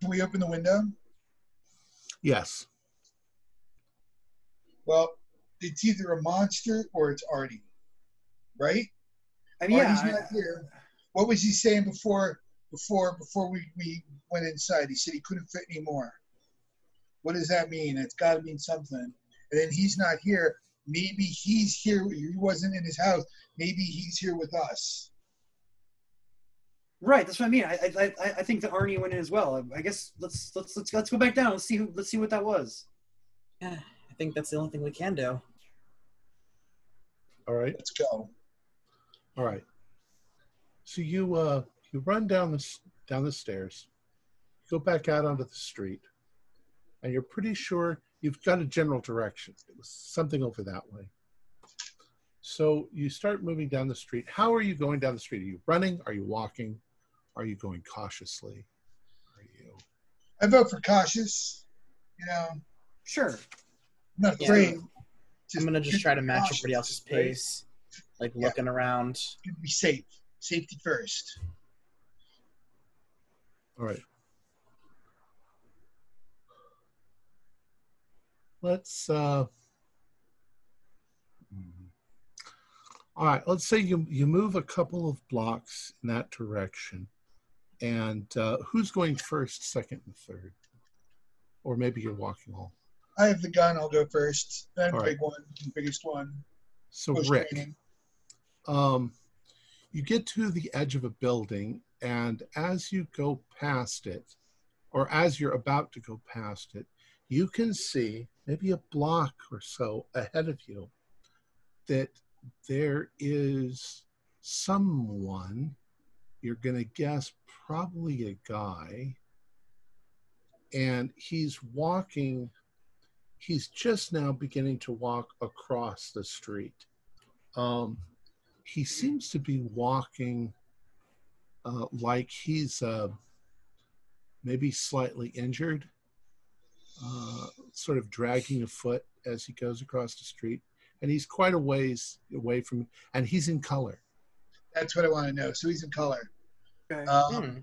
Can we open the window? Yes. Well, it's either a monster or it's Artie, right? I mean, yeah. Artie's I- not here. What was he saying before? Before before we, we went inside, he said he couldn't fit anymore. What does that mean? It's got to mean something. And then he's not here. Maybe he's here. He wasn't in his house. Maybe he's here with us. Right, that's what I mean. I, I, I, I think that Arnie went in as well. I, I guess let's let's let's let's go back down. Let's see who. Let's see what that was. yeah, I think that's the only thing we can do. All right. Let's go. All right. So you uh you run down the down the stairs, go back out onto the street, and you're pretty sure you've got a general direction. It was something over that way. So you start moving down the street. How are you going down the street? Are you running? Are you walking? Are you going cautiously? Are you I vote for cautious. You know, I'm Sure. not Yeah. afraid. I'm gonna just try to match cautious, everybody else's right? pace, like Yeah. looking around. Be safe. Safety first. all right? Let's uh All right, let's say you you move a couple of blocks in that direction, and uh, who's going first, second, and third? Or maybe you're walking all. I have the gun. I'll go first. Then right. big one, biggest one. So Post Rick, training. um, you get to the edge of a building, and as you go past it, or as you're about to go past it, you can see maybe a block or so ahead of you that there is someone, you're going to guess probably a guy, and he's walking, he's just now beginning to walk across the street. Um, he seems to be walking uh, like he's uh, maybe slightly injured, uh, sort of dragging a foot as he goes across the street. And he's quite a ways away from, and he's in color. That's what I want to know. So he's in color. Okay. Um, Hmm.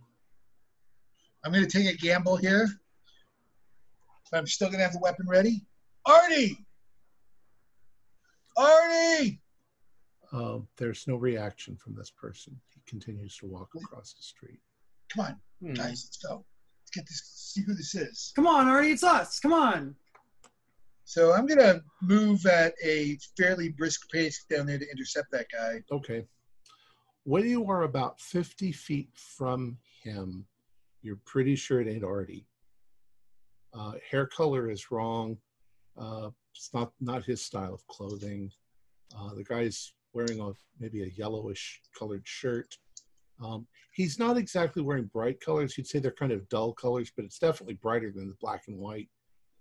I'm going to take a gamble here. But I'm still going to have the weapon ready. Artie! Artie! Um, there's no reaction from this person. He continues to walk across the street. Come on, Hmm. guys, let's go. Let's get this, see who this is. Come on, Arnie, it's us. Come on. So I'm going to move at a fairly brisk pace down there to intercept that guy. Okay. When you are about 50 feet from him, you're pretty sure it ain't Artie. Uh, hair color is wrong. Uh, it's not not his style of clothing. Uh, the guy's wearing a maybe a yellowish colored shirt. Um, he's not exactly wearing bright colors. You'd say they're kind of dull colors, but it's definitely brighter than the black and white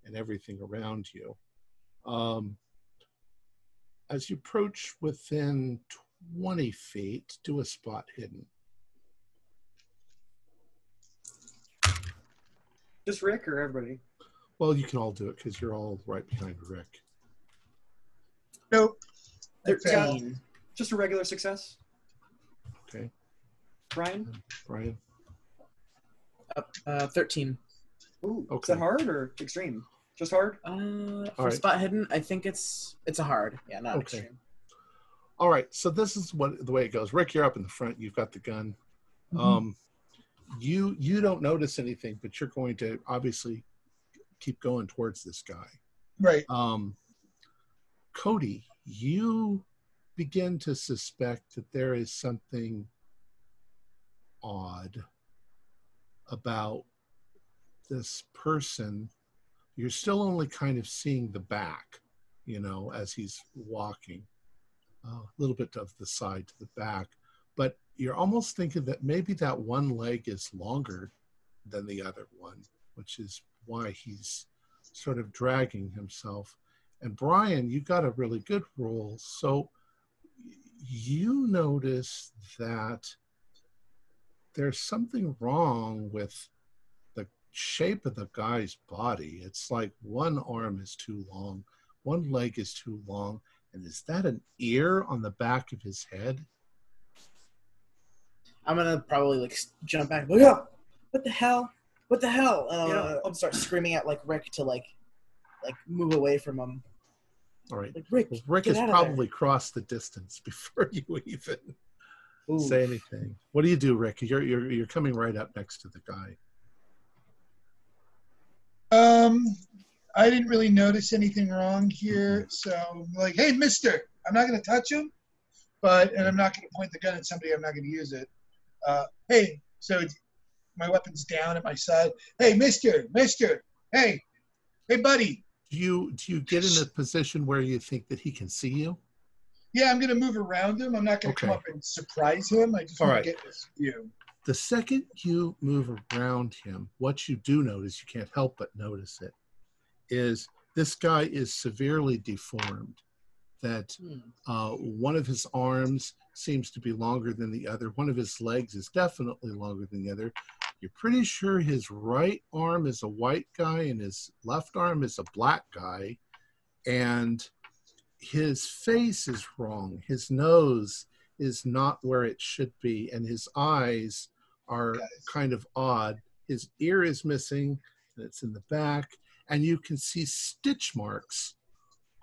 and everything around you. Um, as you approach within 20 feet, do a spot hidden. Just Rick or everybody? Well, you can all do it because you're all right behind Rick. Nope. I failed. Thirteen. Just a regular success. Okay. Brian. Brian. Uh, thirteen. Ooh. Is Okay. that hard or extreme? Just hard. Uh, for right. spot hidden, I think it's it's a hard. Yeah, not Okay. extreme. All right. So this is what the way it goes. Rick, you're up in the front. You've got the gun. Mhm. Um, you you don't notice anything, but you're going to obviously keep going towards this guy. Right. Um, Cody, you begin to suspect that there is something odd about this person. You're still only kind of seeing the back, you know, as he's walking uh, a little bit of the side to the back, but you're almost thinking that maybe that one leg is longer than the other one, which is why he's sort of dragging himself. And Brian, you got a really good roll. So you notice that there's something wrong with the shape of the guy's body. It's like one arm is too long, one leg is too long. And is that an ear on the back of his head? I'm gonna probably like jump back. Look up! What the hell? What the hell? Uh, Yeah. I'll start screaming at like Rick to like, like move away from him. All right. Like Rick, Well, Rick get has out of there. probably crossed the distance before you even Ooh. say anything. What do you do, Rick? You're you're you're coming right up next to the guy. Um, I didn't really notice anything wrong here. So, I'm like, hey, Mister, I'm not going to touch him, but and I'm not going to point the gun at somebody. I'm not going to use it. Uh, hey, so it's, my weapon's down at my side. Hey, Mister, Mister, hey, hey, buddy. Do you do you get in a position where you think that he can see you? Yeah, I'm going to move around him. I'm not going to come up and surprise him. I just All want right. to get this view. The second you move around him, what you do notice, you can't help but notice it, is this guy is severely deformed. That Hmm. uh, one of his arms seems to be longer than the other. One of his legs is definitely longer than the other. You're pretty sure his right arm is a white guy and his left arm is a black guy. And his face is wrong. His nose is not where it should be. And his eyes are Guys. kind of odd. His ear is missing and it's in the back. And you can see stitch marks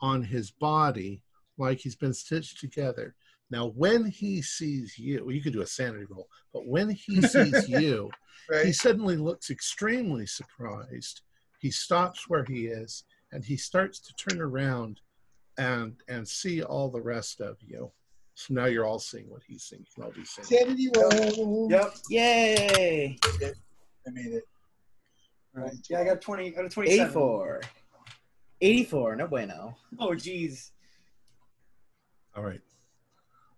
on his body like he's been stitched together. Now, when he sees you, well, you could do a sanity roll, but when he sees you, he suddenly looks extremely surprised. He stops where he is and he starts to turn around and and see all the rest of you. So now you're all seeing what he's seeing. You can all be seeing. Sanity roll. Yep. Yay! I made it. All right. Yeah, I got twenty. I got a twenty-seven. 84. 84. No bueno. Oh, jeez. All right.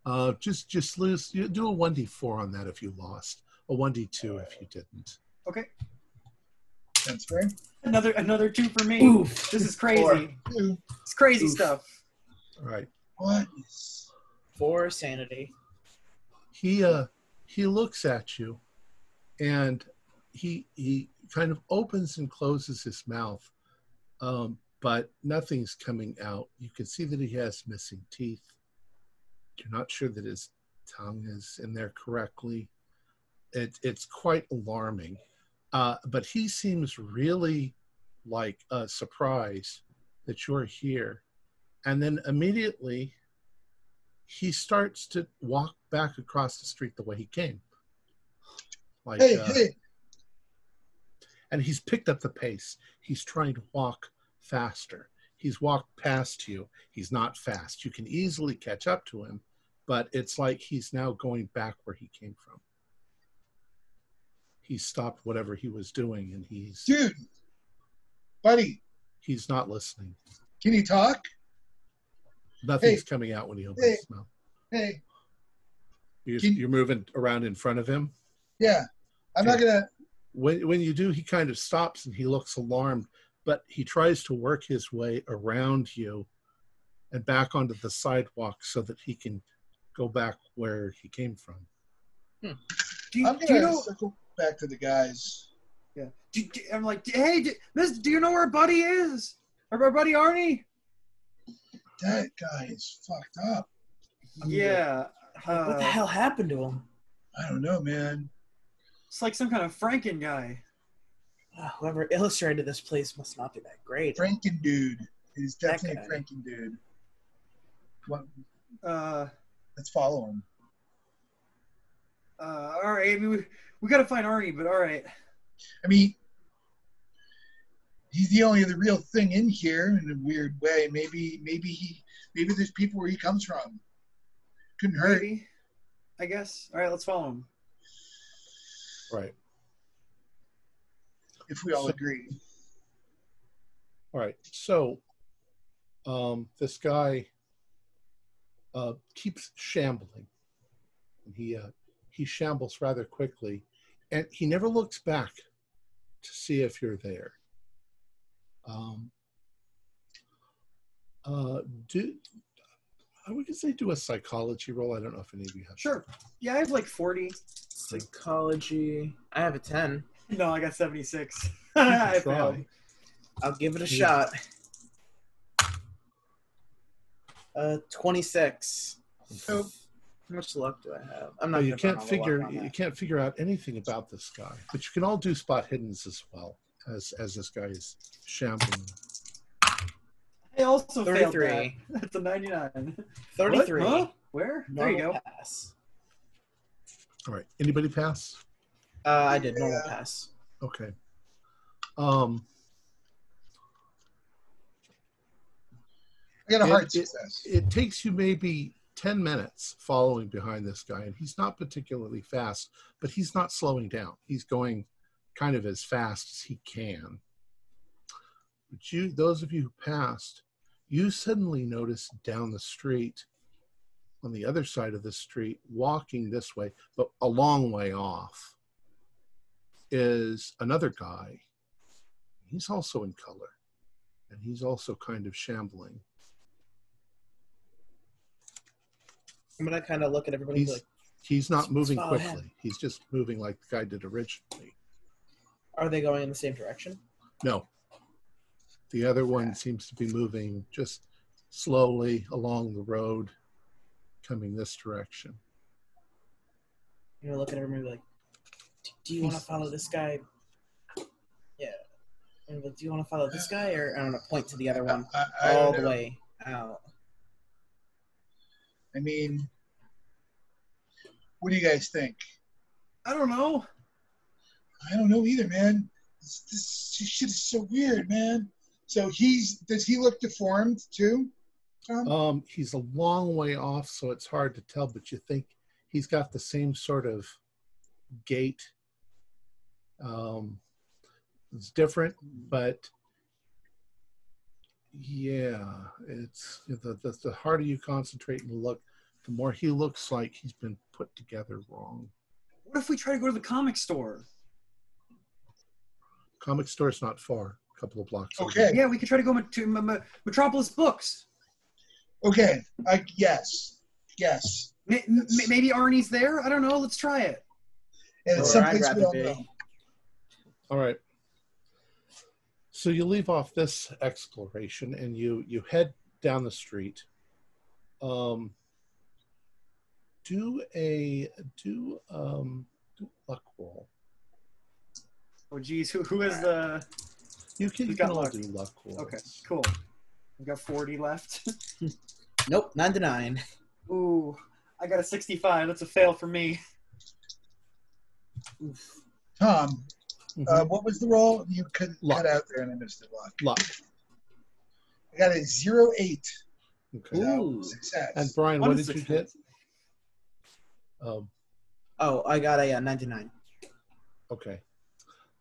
Uh, just just lose. You do a one d four on that if you lost. A one d two if you didn't. Okay. That's fair. Another another two for me. Oof. This is crazy. Four. It's crazy Oof. stuff. All right. What? Four sanity. he uh he looks at you and he he kind of opens and closes his mouth um but nothing's coming out you can see that he has missing teeth you're not sure that his tongue is in there correctly it, it's quite alarming uh but he seems really like uh surprised that you're here and then immediately he starts to walk back across the street the way he came. Like, Hey, uh, hey, and he's picked up the pace. He's trying to walk faster. He's walked past you. He's not fast. You can easily catch up to him, but it's like he's now going back where he came from. He stopped whatever he was doing, and he's dude, buddy, he's not listening. can you talk? Nothing's Hey. coming out when he opens Hey. his mouth. Hey, You're, Can- you're moving around in front of him. yeah, I'm not gonna. when when you do he kind of stops and he looks alarmed but he tries to work his way around you and back onto the sidewalk so that he can go back where he came from Do you, I'm do you know? Circle back to the guys. Yeah. Do, do- I'm like, hey, do, Miss, do you know where buddy is? Our, our buddy Arnie? That guy is fucked up. Yeah. what the uh, hell happened to him? I don't know, man. It's like some kind of Franken guy. Ah, whoever illustrated this place must not be that great. Franken dude. He's definitely a. Franken dude. Well, Uh, let's follow him. uh, all right. I mean, we, we got to find Arnie, but all right. I mean, he's the only other real thing in here in a weird way. Maybe, maybe he, maybe there's people where he comes from. Couldn't hurt. Maybe. I guess. All right, let's follow him. Right. if we all So- agree. All right. So, um, this guy uh, keeps shambling, and he uh, he shambles rather quickly, and he never looks back to see if you're there. Um, uh, do I would say do a psychology roll? I don't know if any of you have. Sure. Yeah, I have like 40. Psychology. I have a 10. No, I got 76. I failed. I'll give it a Yeah. shot. Uh, 26. So How much luck do I have? I'm not Well, you can't all the luck figure you can't figure out anything about this guy, but you can all do spot hiddens as well as as this guy is shambling. I also failed 33. that. That's a 99. 33. What? Huh? Where? There you go. Pass. All right. Anybody pass? Uh, I did normal pass. Okay. Um, I got a It- hard it- success. it takes you maybe 10 minutes following behind this guy, and he's not particularly fast, but he's not slowing down. He's going kind of as fast as he can. But you, those of you who passed, you suddenly notice down the street, on the other side of the street, walking this way, but a long way off, is another guy. He's also in color, and he's also kind of shambling. I'm gonna kind of look at everybody He's like, he's not moving quickly. him. He's just moving like the guy did originally. are they going in the same direction? No, the other one seems to be moving just slowly along the road, coming this direction. You're gonna at everybody and like, do you want to follow this guy? Yeah. And like, do you want to follow this guy, or I don't know, point to the other one I, I all don't the know. way out? I mean, what do you guys think? I don't know. I don't know either, man. This, this shit is so weird, man. So he's does he look deformed too? Tom? Um, he's a long way off, so it's hard to tell. But you think he's got the same sort of gait. Um, it's different, but yeah, it's the, the the harder you concentrate and look, the more he looks like he's been put together wrong. What if we try to go to the comic store? Comic store's not far, a couple of blocks. over. Okay. Yeah, we could try to go to M- M- Metropolis Books. Okay. I yes, yes. M- m- maybe Arnie's there. I don't know. Let's try it. And it's Or someplace we don't know. All right. So you leave off this exploration and you you head down the street. Um, do a do um do luck roll. Oh, geez, who who is the? You can, you Who's can got all luck? do luck rolls. Okay, cool. We've got 40 left. Nope, nine to nine. Ooh, I got a 65. That's a fail for me. Tom, Mhm. uh, what was the roll? You could Luck. cut out there and I missed it. Luck. luck. I got a zero eight. Okay. Ooh. Success. And Brian, what, what is did you success. get? Um, Oh, I got a uh, 99. okay.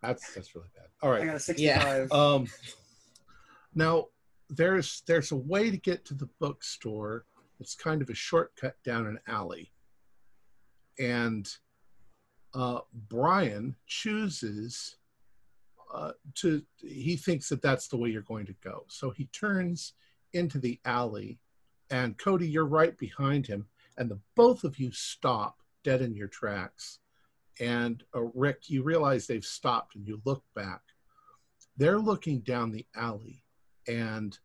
That's that's really bad. All right, I got a 65. Um, now there's there's a way to get to the bookstore. It's kind of a shortcut down an alley, and uh, Brian chooses uh, to. He thinks that that's the way you're going to go, so he turns into the alley, and Cody, you're right behind him, and the both of you stop dead in your tracks. And uh, Rick, you realize they've stopped, and you look back they're looking down the alley and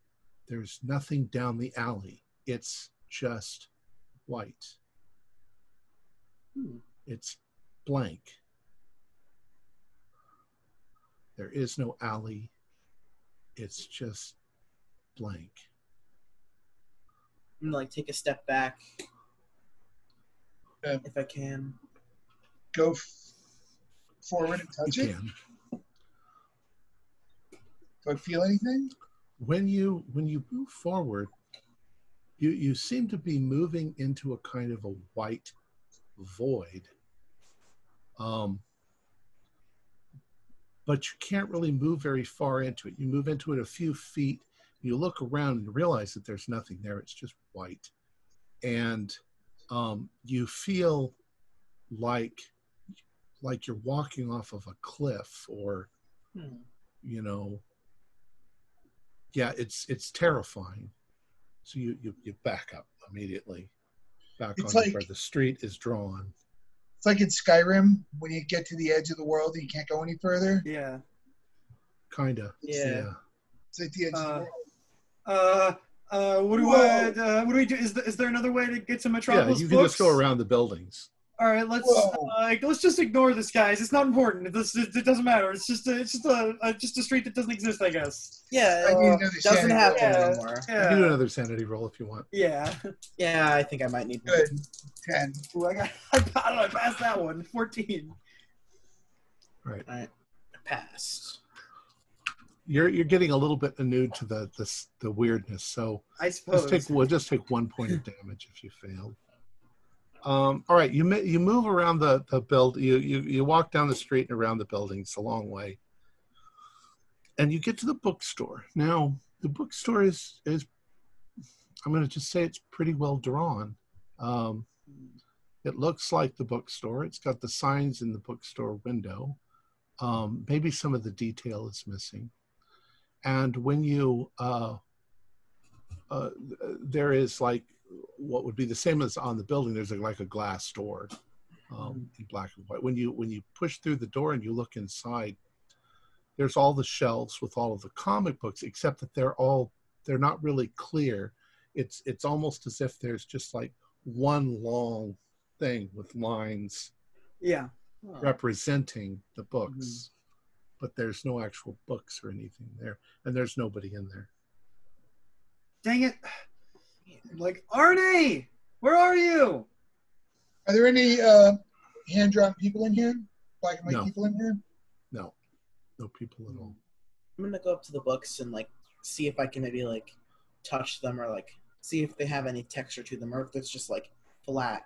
there's nothing down the alley it's just white. Hmm. It's blank. There is no alley. It's just blank. I'm like take a step back Yeah. if I can. Go f- forward and touch You it. can. Do I feel anything? when you when you move forward you you seem to be moving into a kind of a white void um but you can't really move very far into it you move into it a few feet you look around and realize that there's nothing there it's just white and um you feel like like you're walking off of a cliff or Hmm. you know yeah it's it's terrifying so you you, you back up immediately back It's on like- where the street is drawn It's like in Skyrim when you get to the edge of the world and you can't go any further. Yeah. kind of Yeah. It's like the edge of Uh, the world. Uh, uh, what do Whoa. I, uh, what do we do? Is, th- is there another way to get to Metropolis? yeah Metropolis you can books? just go around the buildings All right, let's uh, let's just ignore this, guys. It's not important. It, does, it, it doesn't matter. It's just a, it's just a, a just a street that doesn't exist, I guess. Yeah, I need it another doesn't sanity happen roll. anymore. you can do another sanity roll if you want Yeah. Yeah, I think I might need Good. Ten. Ooh, I got. I, got- I passed that one. Fourteen. right Alright. Passed. You're you're getting a little bit inured to the the, the weirdness so I suppose. Just take we'll just take one point of damage if you fail. Um, all right, you you move around the the build. You you you walk down the street and around the building. It's a long way, and you get to the bookstore. Now the bookstore is is I'm going to just say it's pretty well drawn. Um, it looks like the bookstore. It's got the signs in the bookstore window. Um, maybe some of the detail is missing. And when you uh, uh, there is like what would be the same as on the building. There's like a glass door um, in black and white. When you when you push through the door and you look inside, there's all the shelves with all of the comic books, except that they're all they're not really clear. It's it's almost as if there's just like one long thing with lines Yeah. representing the books, but there's no actual books or anything there, and there's nobody in there. Dang it. Like Arnie, where are you? Are there any uh, hand drawn people in here? Black and white No. people in here? No, no people at all. I'm gonna go up to the books and like see if I can maybe like touch them or like see if they have any texture to them or if it's just like flat.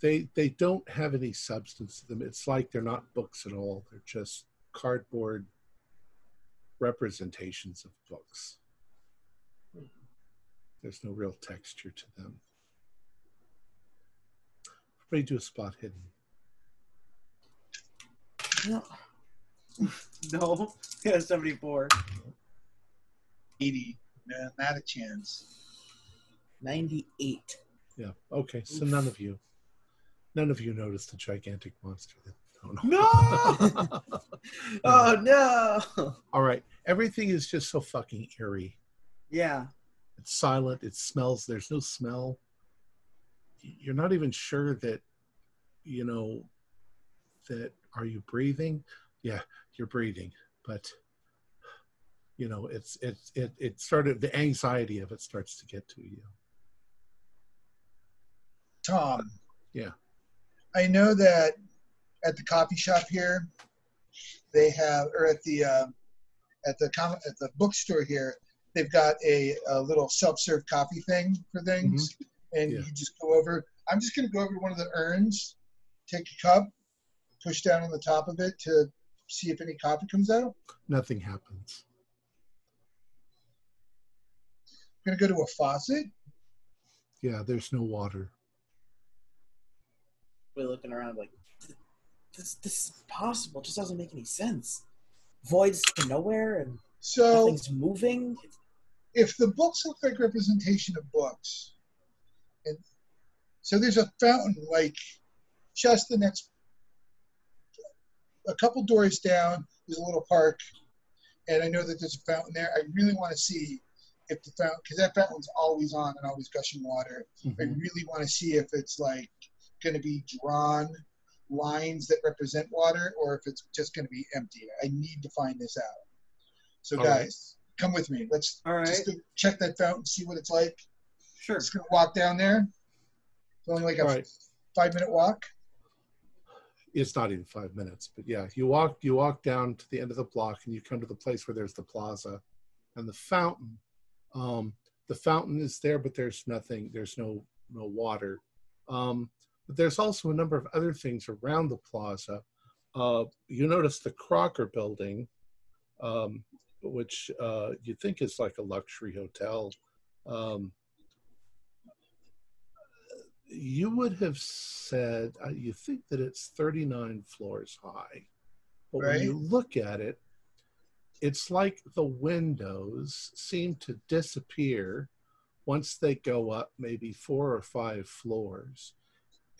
They they don't have any substance to them. It's like they're not books at all. They're just cardboard representations of books. There's no real texture to them. Everybody do a spot hidden. No. No. Yeah, 74. 80. No, not a chance. 98. Yeah. Okay. So none of you, none of you noticed the gigantic monster. That, oh, No! Oh no! All right. Everything is just so fucking eerie. Yeah. It's silent. It smells. There's no smell. You're not even sure that, you know, that are you breathing? Yeah, you're breathing, but you know, it's it's it it started the anxiety of it starts to get to you. Tom. Yeah. I know that at the coffee shop here, they have, or at the uh, at the com- at the bookstore here, they've got a, a little self-serve coffee thing for things, and Yeah. you just go over. I'm just going to go over to one of the urns, take a cup, push down on the top of it to see if any coffee comes out. Nothing happens. I'm going to go to a faucet. Yeah, there's no water. We're looking around like, this this is impossible. It just doesn't make any sense. Voids to nowhere and So nothing's moving. if the books look like representation of books, and so there's a fountain like just the next, a couple doors down. There's a little park, and I know that there's a fountain there. I really want to see if the fountain, because that fountain's always on and always gushing water. I Mhm. really want to see if it's like going to be drawn lines that represent water or if it's just going to be empty. I need to find this out. So, All right. guys, come with me. Let's All right. just go check that fountain, see what it's like. Sure. Just going to walk down there. It's only like a All right. five minute walk. It's not even five minutes, but yeah, you walk you walk down to the end of the block and you come to the place where there's the plaza and the fountain. Um, the fountain is there, but there's nothing. There's no no water. Um, but there's also a number of other things around the plaza. Uh, you notice the Crocker Building, um, which uh, you think is like a luxury hotel. Um, you would have said uh, you think that it's 39 floors high but when you look at it it's like the windows seem to disappear once they go up maybe four or five floors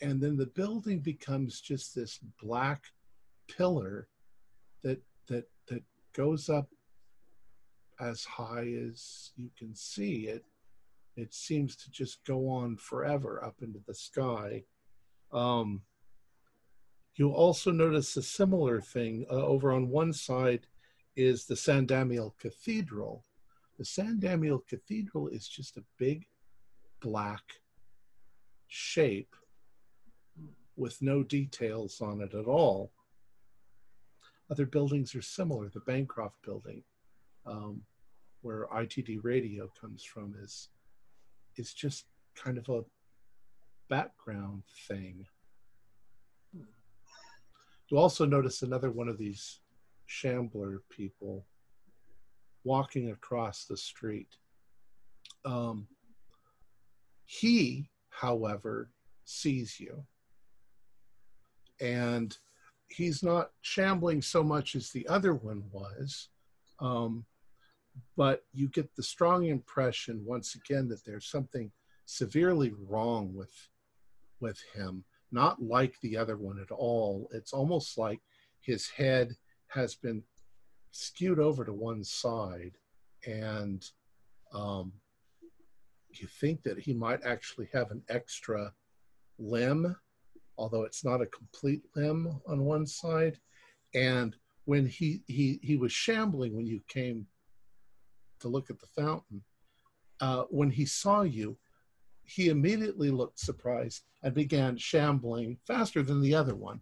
and then the building becomes just this black pillar that that that goes up as high as you can see it it seems to just go on forever up into the sky. Um, you also notice a similar thing uh, over on one side is the San Damiel Cathedral. The San Damiel Cathedral is just a big black shape with no details on it at all. Other buildings are similar. The Bancroft building, um, where ITD radio comes from, is is just kind of a background thing. You also notice another one of these shambler people walking across the street. Um, he, however, sees you. And he's not shambling so much as the other one was. Um, but you get the strong impression once again that there's something severely wrong with with him not like the other one at all it's almost like his head has been skewed over to one side and um, you think that he might actually have an extra limb although it's not a complete limb on one side and when he he he was shambling when you came to look at the fountain. Uh, when he saw you, he immediately looked surprised and began shambling faster than the other one,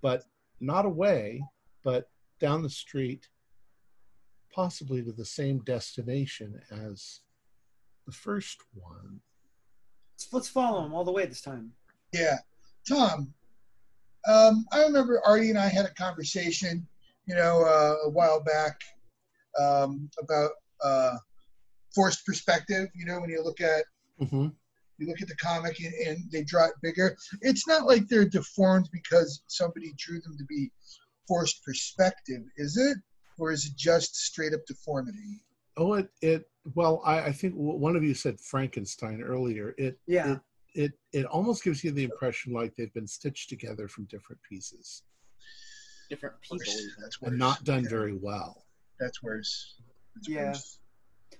but not away, but down the street, possibly to the same destination as the first one. Let's, let's follow him all the way this time. Yeah. Tom, um, I remember Artie and I had a conversation, you know, uh, a while back um, about uh, forced perspective. You know, when you look at Mm-hmm. you look at the comic and, and they draw it bigger. It's not like they're deformed because somebody drew them to be forced perspective, is it? Or is it just straight up deformity? Oh, it, it, well, I, I think one of you said Frankenstein earlier. It, Yeah. it, it, it almost gives you the impression like they've been stitched together from different pieces Different people. even. That's worse. and not done Yeah, very well. That's worse. That's Yeah. worse.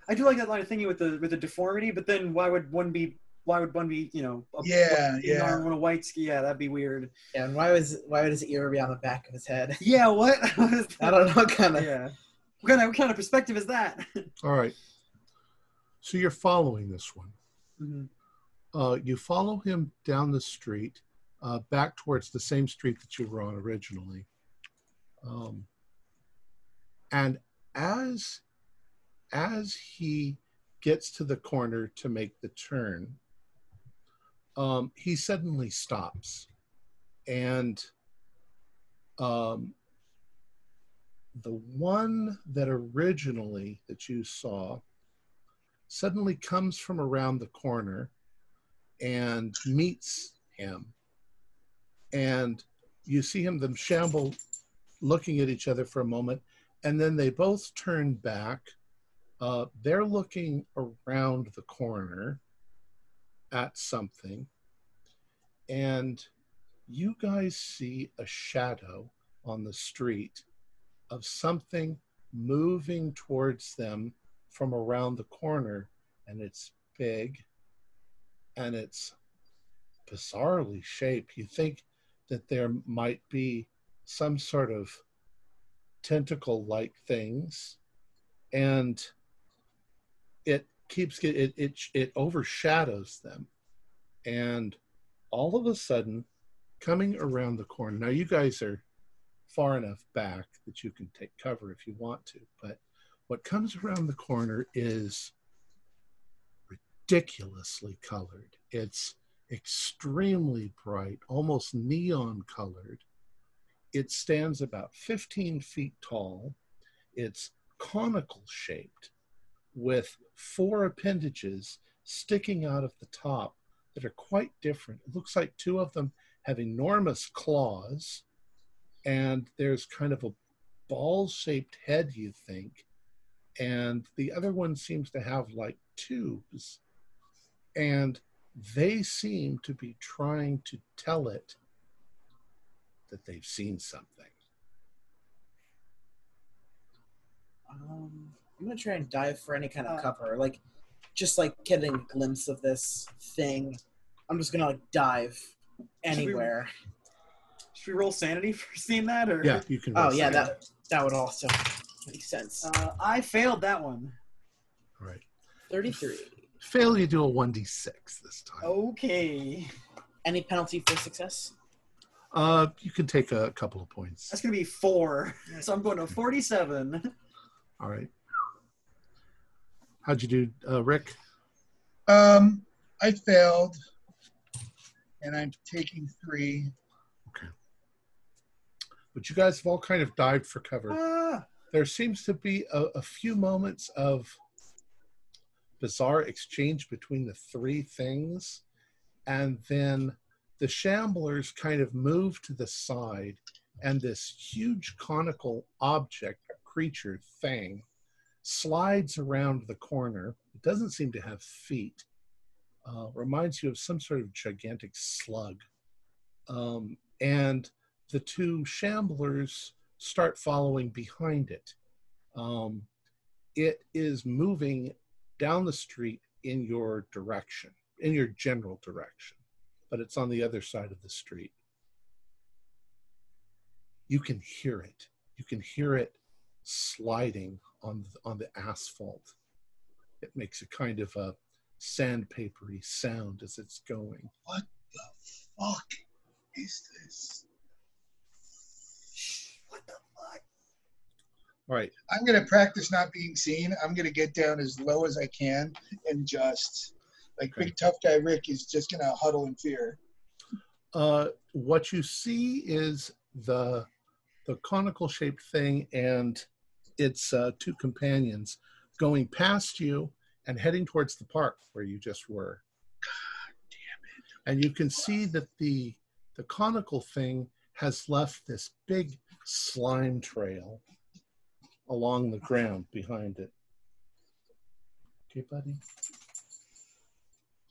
I do like that line of thinking with the with the deformity, but then why would one be why would one be you know a Yeah, black yeah. arm and a white ski? Yeah, that'd be weird. Yeah, and why was why would his ear be on the back of his head? Yeah, what? What is I don't know, kind of. Yeah. What kind of what kind of perspective is that? All right. So you're following this one. Mhm. Uh, you follow him down the street, uh, back towards the same street that you were on originally. Um, and as as he gets to the corner to make the turn, um, he suddenly stops, and um, the one that originally that you saw suddenly comes from around the corner and meets him. And you see him, them shamble, looking at each other for a moment, and then they both turn back. Uh, they're looking around the corner at something, and you guys see a shadow on the street of something moving towards them from around the corner, and it's big and it's bizarrely shaped. You think that there might be some sort of tentacle like things, and it keeps it, it it overshadows them and all of a sudden coming around the corner now you guys are far enough back that you can take cover if you want to but what comes around the corner is ridiculously colored it's extremely bright almost neon colored it stands about 15 feet tall it's conical shaped with four appendages sticking out of the top that are quite different. It looks like two of them have enormous claws, and there's kind of a ball shaped head, you think, and the other one seems to have like tubes. And they seem to be trying to tell it that they've seen something. Um, I'm gonna try and dive for any kind of Uh, cover, like just like getting a glimpse of this thing. I'm just gonna like dive anywhere. Should we roll sanity for seeing that? Or Yeah, you can. Oh yeah, sanity. that that would also make sense. Uh, I failed that one. All right. Thirty-three. Fail, you do a 1d6 this time. Okay, Any penalty for success? Uh, you can take a couple of points. that's gonna be four. So I'm going to forty-seven. All right. How'd you do, uh, Rick? Um, I failed, and I'm taking three. Okay. But you guys have all kind of dived for cover. Ah, There seems to be a, a few moments of bizarre exchange between the three things, and then the shamblers kind of move to the side, and this huge conical object, creature thing, slides around the corner. It doesn't seem to have feet. Uh, reminds you of some sort of gigantic slug. Um, and the two shamblers start following behind it. Um, it is moving down the street in your direction, in your general direction, but it's on the other side of the street. You can hear it. You can hear it sliding on the, on the asphalt. It makes a kind of a sandpapery sound as it's going. What the fuck is this? what the fuck? All right, I'm gonna practice not being seen. I'm gonna get down as low as I can and just like Okay. big tough guy Rick is just gonna huddle in fear. Uh, what you see is the the conical shaped thing and its uh, two companions going past you and heading towards the park where you just were. God damn it. And you can see that the the conical thing has left this big slime trail along the ground behind it. Okay, buddy.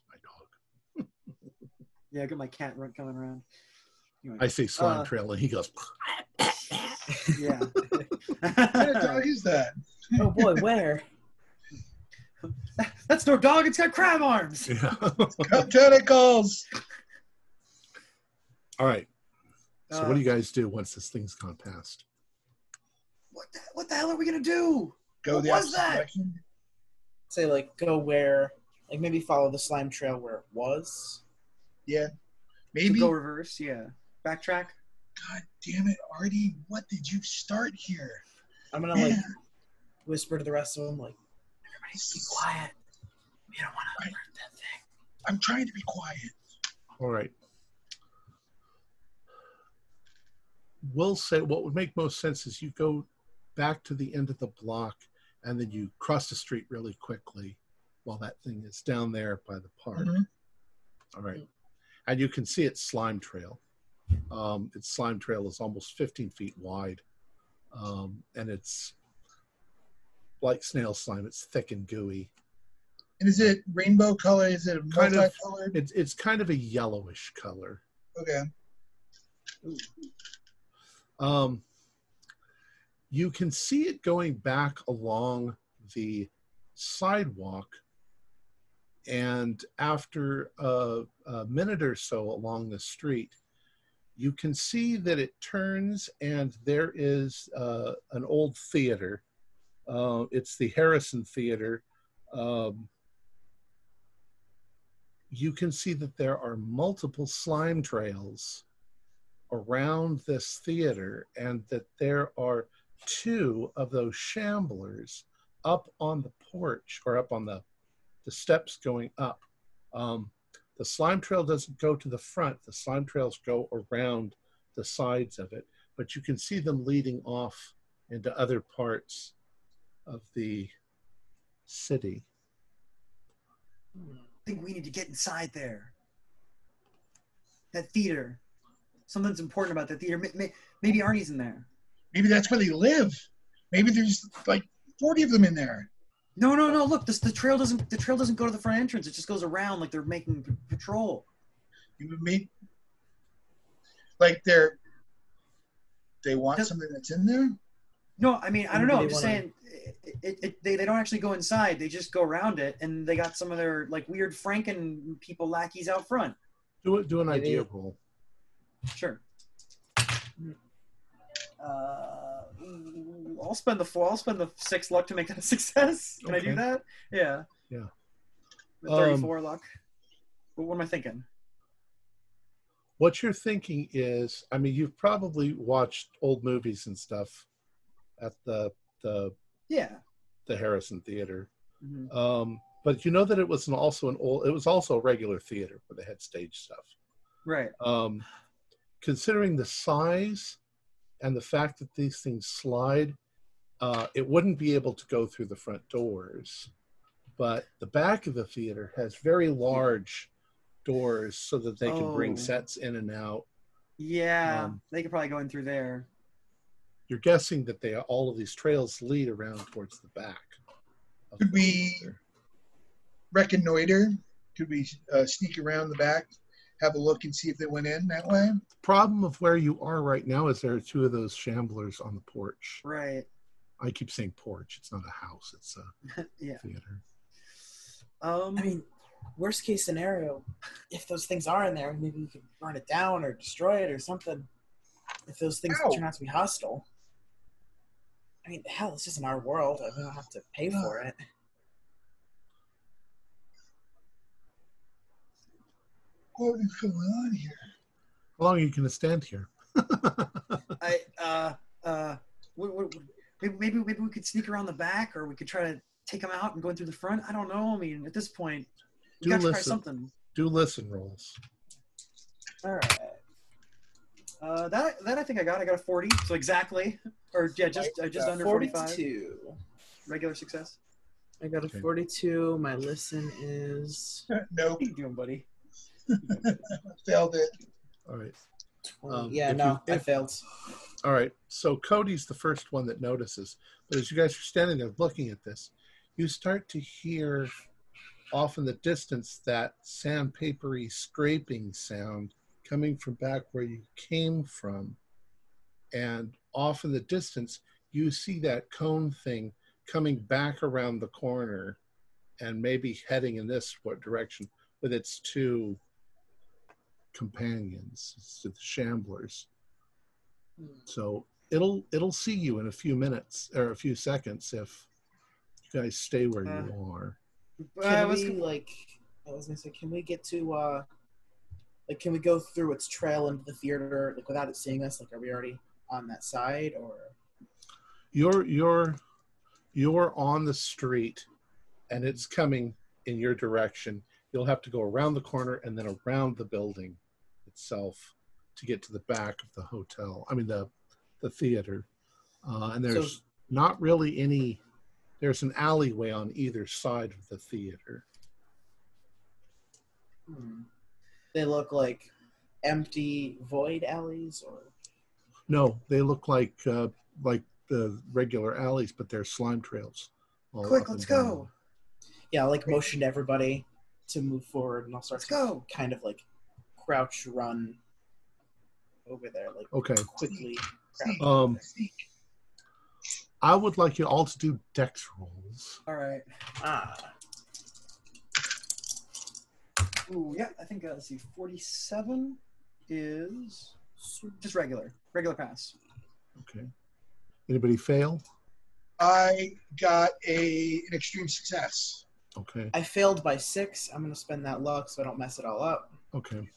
My dog. Yeah, I got my cat run coming around. Anyway, I see slime Uh, trail, and he goes. yeah. What kind of dog is that? Oh boy, where? That's no dog. It's got crab arms. Yeah. Got tentacles. All right. So what Uh, do you guys do once this thing's gone past? What the, what the hell are we gonna do? Go What the was that? direction. Say like go where, like maybe follow the slime trail where it was. Yeah. So Maybe. go reverse. Yeah. Backtrack. God damn it, Artie! What did you start here? I'm gonna like whisper to the rest of them like, everybody be quiet. We don't want to Right. alert that thing. I'm trying to be quiet. All right. We'll say what would make most sense is you go back to the end of the block and then you cross the street really quickly while that thing is down there by the park. Mhm. All right. And you can see its slime trail. Um, its slime trail is almost 15 feet wide. Um, and it's like snail slime. It's thick and gooey. And is it rainbow color? Is it Kind of. It's, it's kind of a yellowish color. Okay. Um, you can see it going back along the sidewalk. And after a, a minute or so along the street, you can see that it turns and there is uh, an old theater. Uh, it's the Harrison Theater. Um, you can see that there are multiple slime trails around this theater and that there are two of those shamblers up on the porch or up on the, the steps going up. Um, the slime trail doesn't go to the front, the slime trails go around the sides of it, but you can see them leading off into other parts of the city. I think we need to get inside there. That theater. Something's important about that theater. May- may- Maybe Arnie's in there. Maybe that's where they live. Maybe there's like 40 of them in there. No, no, no. Look, this, the trail doesn't. The trail doesn't go to the front entrance. It just goes around like they're making p- patrol. You would meet like they're they want Does- something that's in there. No, I mean I don't know. I'm just wanna- saying, it, it, it, they they don't actually go inside. They just go around it, and they got some of their like weird Franken people lackeys out front. Do it. Do an Maybe- idea roll. Sure. Hmm. Uh, I'll spend the four. I'll spend the six luck to make that a success. Can I do that? Yeah. Yeah. The Um, Thirty-four luck. What, what am I thinking? What you're thinking is, I mean, you've probably watched old movies and stuff at the the Yeah. the Harrison Theater, Mhm. um, but you know that it was an, also an old. It was also a regular theater where they had stage stuff. Right. Um, considering the size and the fact that these things slide, uh, it wouldn't be able to go through the front doors. But the back of the theater has very large doors so that they can bring Oh. sets in and out. Yeah. Um, they could probably go in through there. You're guessing that they all of these trails lead around towards the back. Could the we- theater. Reconnoiter. Could we uh, sneak around the back, have a look, and see if they went in that way? Problem of where you are right now is there are two of those shamblers on the porch. Right. I keep saying porch. It's not a house. It's a Yeah. theater. Um. I mean, worst case scenario, if those things are in there, maybe we could burn it down or destroy it or something. If those things Ow. turn out to be hostile. I mean, hell, it's just in our world. We don't have to pay for it. What is going on here? How long are you going to stand here? I uh uh. What, what, maybe, maybe maybe we could sneak around the back, or we could try to take them out and go in through the front. I don't know. I mean, at this point, we Do got to try listen. something. Do listen rolls. All right. Uh, that that I think I got. I got a forty, so exactly, or yeah, just uh, just under forty-five. 42. Regular success. I got a Okay. 42. My listen is nope, How you doing, buddy? failed it. All right. 20. Um, yeah, no, you- I failed. All right. So Cody's the first one that notices. But as you guys are standing there looking at this, you start to hear off in the distance that sandpapery scraping sound coming from back where you came from. And off in the distance, you see that cone thing coming back around the corner and maybe heading in this what direction with its two companions, it's the shamblers. So it'll it'll see you in a few minutes or a few seconds if you guys stay where Uh, you are. Uh, Can let's we go- like? I was gonna say, can we get to uh, like, can we go through its trail into the theater like without it seeing us? Like, are we already on that side or? You're you're you're on the street and it's coming in your direction. You'll have to go around the corner and then around the building itself to get to the back of the hotel. I mean the the theater. Uh, and there's So- not really any there's an alleyway on either side of the theater. Hmm. They look like empty void alleys, or No, they look like uh, like the regular alleys, but they're slime trails. Quick, let's go. yeah, like motion to everybody to move forward, and I'll start Let's to go. kind of like crouch run over there, like Okay. quickly. Sneak, Um. I would like you all to do dex rolls. All right. Ah. Ooh, yeah. I think uh, let's see. Forty-seven is just regular, regular pass. Okay. Anybody fail? I got a an extreme success. Okay. I failed by six. I'm gonna spend that luck so I don't mess it all up. Okay.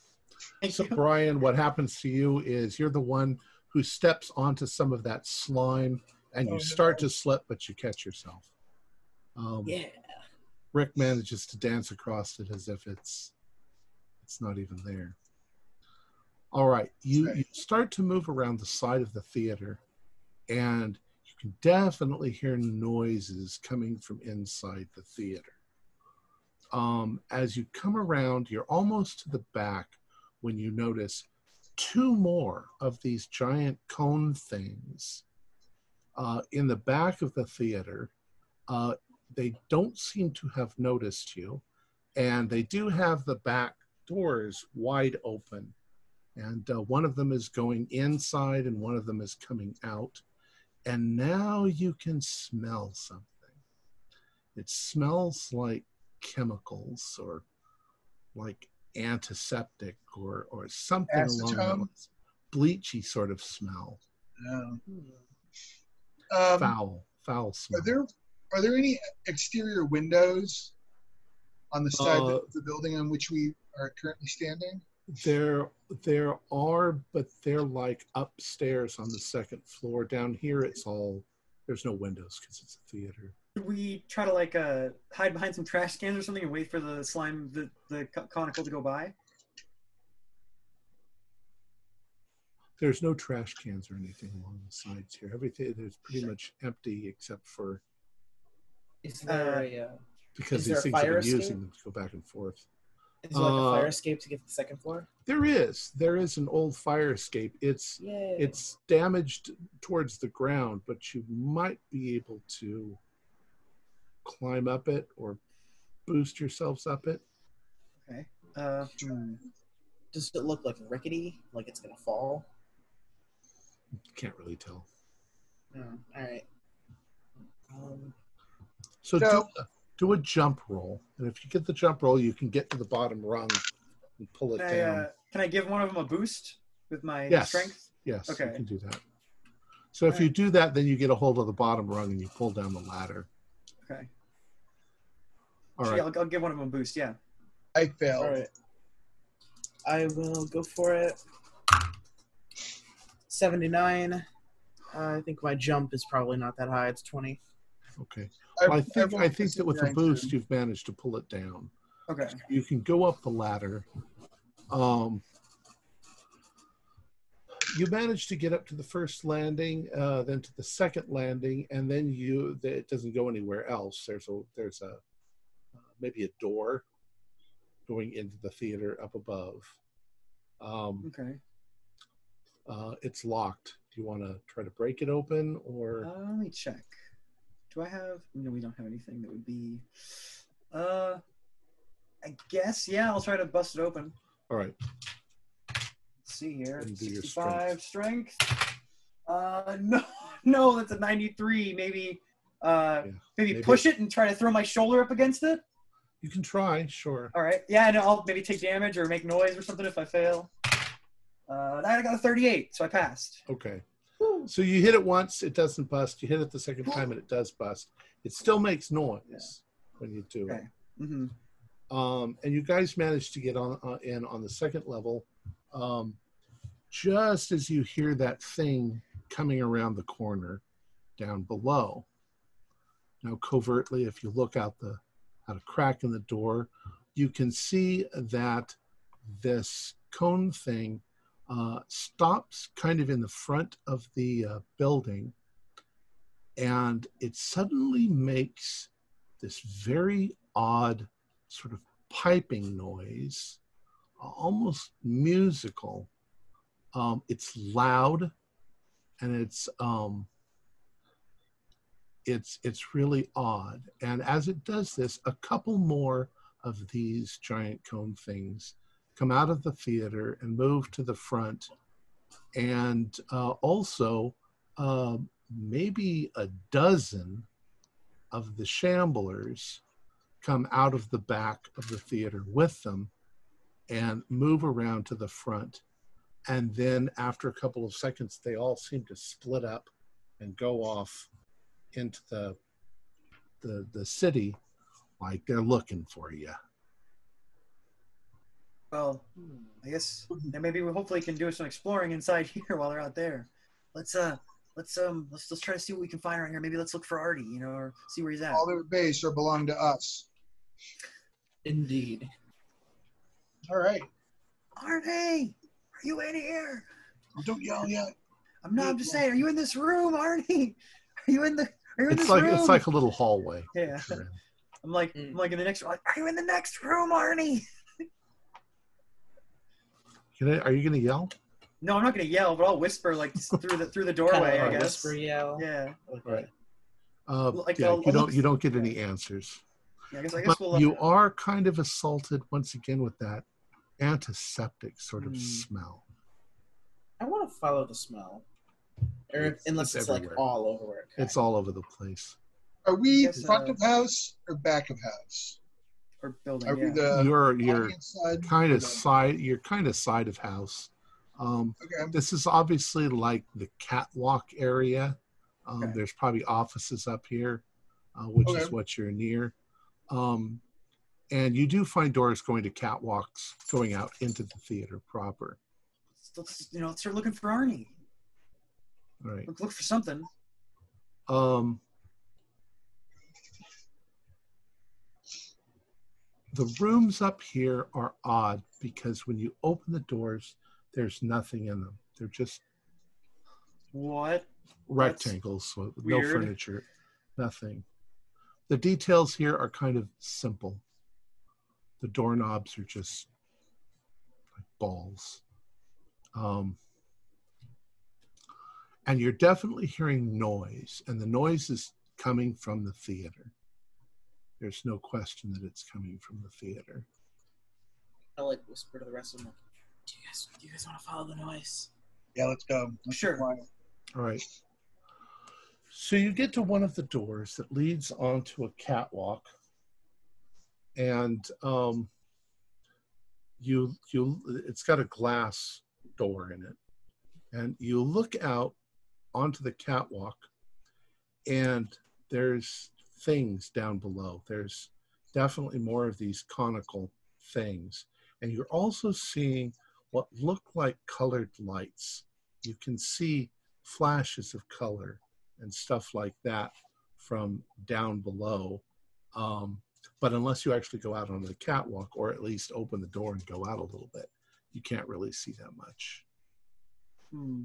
Thank So you. Brian, what happens to you is you're the one who steps onto some of that slime and you Oh, start to slip, but you catch yourself. Um, Yeah. Rick manages to dance across it as if it's it's not even there. All right, you, you start to move around the side of the theater, and you can definitely hear noises coming from inside the theater. Um, as you come around, you're almost to the back when you notice two more of these giant cone things uh, in the back of the theater. Uh, they don't seem to have noticed you, and they do have the back doors wide open. And uh, one of them is going inside, and one of them is coming out. And now you can smell something. It smells like chemicals or like antiseptic or, or something along Acetone? those bleachy sort of smell. Um, um, foul, foul smell. are there are there any exterior windows on the side Uh, of the building on which we are currently standing? There, there are, but they're like upstairs on the second floor. Down here, it's all there's no windows because it's a theater. Should we try to like uh, hide behind some trash cans or something and wait for the slime, the the co- conical to go by? There's no trash cans or anything along the sides here. Everything there's pretty much empty except for Is there Uh, a uh, because these things have fire been using them to go back and forth. is there like Uh, a fire escape to get to the second floor? There is, there is an old fire escape. It's Yeah. it's damaged towards the ground, but you might be able to climb up it or boost yourselves up it. Okay. Uh, hmm. Does it look like rickety? Like it's gonna fall? Can't really tell. No. All right. Um, So, So- do, a, do a jump roll, and if you get the jump roll, you can get to the bottom rung and pull it Can I, down. uh, can I give one of them a boost with my Yes. strength? yes, okay. you can do that. So if you do that, then you get a hold of the bottom rung and you pull down the ladder. Okay. All Sure, right. I'll, I'll give one of them a boost. Yeah. I failed. all right. I will go for it. Seventy-nine. Uh, I think my jump is probably not that high. It's twenty. Okay. I, Well, I think I think that with the boost, you've managed to pull it down. Okay. You can go up the ladder. Um, you manage to get up to the first landing, uh, then to the second landing, and then you it doesn't go anywhere else. There's a there's a uh, maybe a door going into the theater up above. Um, Okay. uh, it's locked. Do you want to try to break it open or? Uh, let me check. Do I have? No, we don't have anything that would be. Uh, I guess yeah. I'll try to bust it open. All right. Let's see here. And do your 65 strength. Uh, no, no, that's a 93. Maybe, uh, Yeah, maybe, maybe- push it and try to throw my shoulder up against it. You can try. Sure. All right. Yeah, and I'll maybe take damage or make noise or something if I fail. Uh, I got a 38, so I passed. Okay. So you hit it once, it doesn't bust. You hit it the second time, and it does bust. It still makes noise when you do Okay. Mm-hmm. Um, and you guys managed to get on uh, in on the second level, um, just as you hear that thing coming around the corner down below. Now, covertly, if you look out the out a crack in the door, you can see that this cone thing uh, stops kind of in the front of the uh, building and it suddenly makes this very odd sort of piping noise almost musical um, it's loud and it's um, it's it's really odd and as it does this a couple more of these giant cone things come out of the theater and move to the front and uh, also uh, maybe a dozen of the shamblers come out of the back of the theater with them and move around to the front. And then after a couple of seconds, they all seem to split up and go off into the the, the city like they're looking for you. Well, I guess then maybe we hopefully can do some exploring inside here while they're out there. Let's uh let's um let's let's try to see what we can find around here. Maybe let's look for Artie, you know, or see where he's at. All their base or belong to us. Indeed. All right. Artie, are you in here? Don't yell yet. I'm not. I'm just saying. Are you in this room, Artie? Are you in the? Are you in It's this like room? it's like a little hallway. yeah. I'm like Mm. I'm like in the next. Like, are you in the next room, Arnie? Gonna- Are you gonna yell? No, I'm not gonna yell, but I'll whisper like through the through the doorway. Kinda I a guess. Whisper yell. Yeah. Okay. Right. Uh, Like, yeah, I'll- you I'll don't look- you don't get any answers. yeah I guess. I guess But we'll. Uh, you are kind of assaulted once again with that antiseptic sort of Hmm. smell. I want to follow the smell. Or It's- unless it's it's, like all over it. It's all over the place. Are we front of house or back of house? or building. Are we the you're you're side? kind of the- side. You're kind of side of house. Um, Okay. this is obviously like the catwalk area. Um, Okay. There's probably offices up here, uh, which is what you're near. Um, and you do find doors going to catwalks going out into the theater proper. let's you know let's start looking for Arnie. Right. Look, look for something. Um, the rooms up here are odd because when you open the doors, there's nothing in them. They're just What? rectangles with no furniture, nothing. The details here are kind of simple. The doorknobs are just like balls. Um, and you're definitely hearing noise, and the noise is coming from the theater. There's no question that it's coming from the theater. I like whisper to the rest of them. Like, do you guys, do you guys want to follow the noise? Yeah, let's go. Let's Sure. be quiet. All right. So you get to one of the doors that leads onto a catwalk, and um, you you it's got a glass door in it, and you look out onto the catwalk, and there's things down below. There's definitely more of these conical things, and you're also seeing what look like colored lights. You can see flashes of color and stuff like that from down below. Um, but unless you actually go out onto the catwalk or at least open the door and go out a little bit, you can't really see that much. Hmm.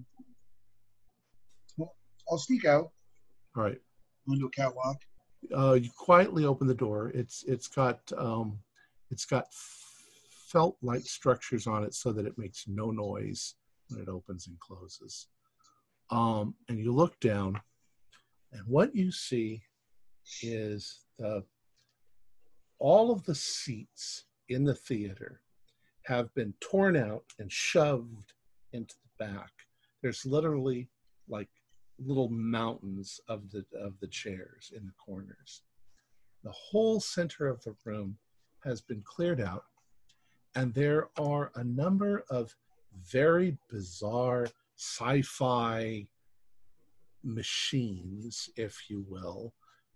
I'll sneak out All right. onto a catwalk. Uh, you quietly open the door. It's it's got um, it's got felt like structures on it so that it makes no noise when it opens and closes. Um, and you look down, and what you see is the all of the seats in the theater have been torn out and shoved into the back. There's literally like little mountains of the of the chairs in the corners. The whole center of the room has been cleared out, and there are a number of very bizarre sci-fi machines, if you will,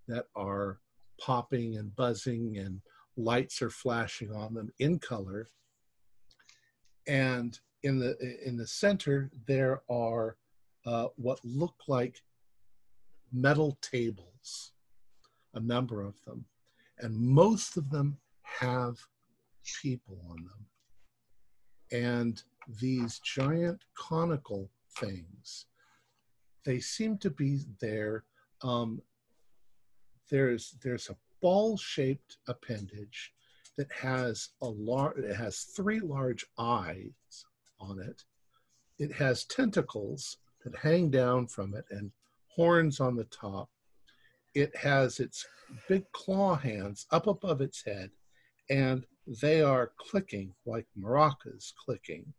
that are popping and buzzing and lights are flashing on them in color. And in the in the center there are uh, what look like metal tables, a number of them, and most of them have people on them. And these giant conical things, they seem to be there. Um, there's there's a ball-shaped appendage that has a large. It has three large eyes on it. It has tentacles that hang down from it and horns on the top. It has its big claw hands up above its head, and they are clicking like maracas clicking.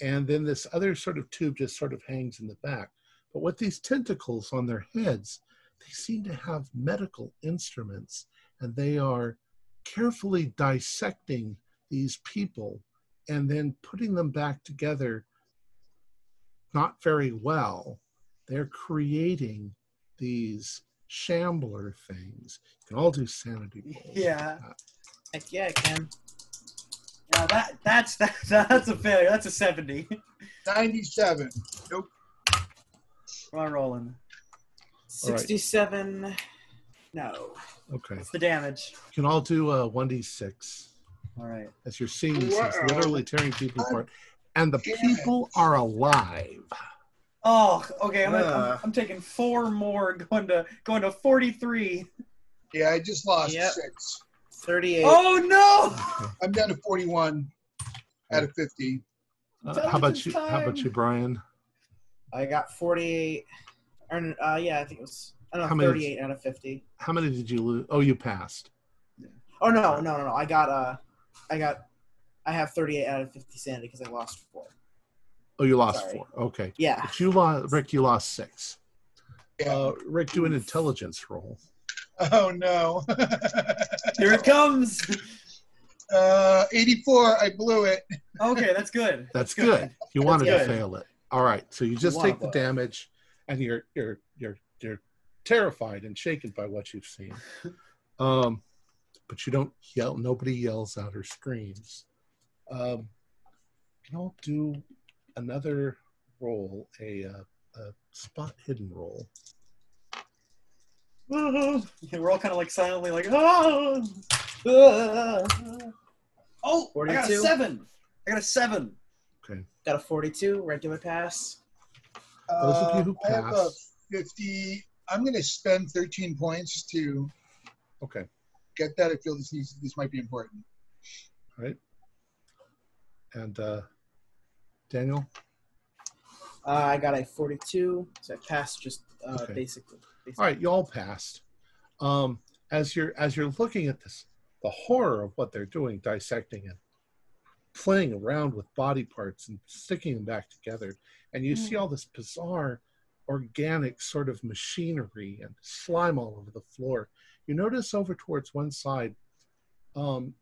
And then this other sort of tube just sort of hangs in the back. But with these tentacles on their heads, they seem to have medical instruments and they are carefully dissecting these people and then putting them back together not very well. They're creating these shambler things. You can all do sanity rolls. Yeah. Heck yeah, I can. Now that that's that, that's a failure. That's a seventy. 97. Nope. Am I rolling? Sixty-seven. No. Okay. What's the damage? You can all do a 1d6 All right. as you're seeing these things Wow. literally tearing people apart. And the Damn people are alive. Oh, okay. I'm, gonna, Uh. I'm, I'm taking four more, going to going to forty-three. Yeah, I just lost Yep. six. Thirty-eight. Oh no! I'm down to 41 out of 50. Uh, how about you? How about you, Brian? I got forty-eight. Or uh, yeah, I think it was. I don't How know, many- thirty-eight out of fifty. How many did you lose? Oh, you passed. Oh no, no, no, no! I got uh, I got, I have thirty-eight out of fifty sanity because I lost four. Oh, you lost Sorry. four. Okay. Yeah. But you lost, Rick. You lost six. Yeah. Uh, Rick, do an intelligence roll. oh, no. Here it comes. uh, 84. I blew it. Okay, that's good. That's good. You wanted to fail it. All right. So you just wanna take the blow it. damage, and you're you're you're you're terrified and shaken by what you've seen. Um, but you don't yell. Nobody yells out or screams. Um, you know, do another roll, a, uh, a spot hidden roll. Yeah, we're all kind of like silently like, oh, Uh, oh, I got a 42? seven. I got a seven. Okay. got a forty-two regular pass. Those of you who Uh, I have a pass. 50. I'm going to spend 13 points to Okay. get that. I feel this needs, this might be important. All right. And uh, Daniel. Uh, I got a forty-two, so I passed just uh, Okay. basically. All right, you all passed. Um, as you're as you're looking at this, the horror of what they're doing, dissecting and playing around with body parts and sticking them back together, and you see all this bizarre, organic sort of machinery and slime all over the floor. You notice over towards one side, um,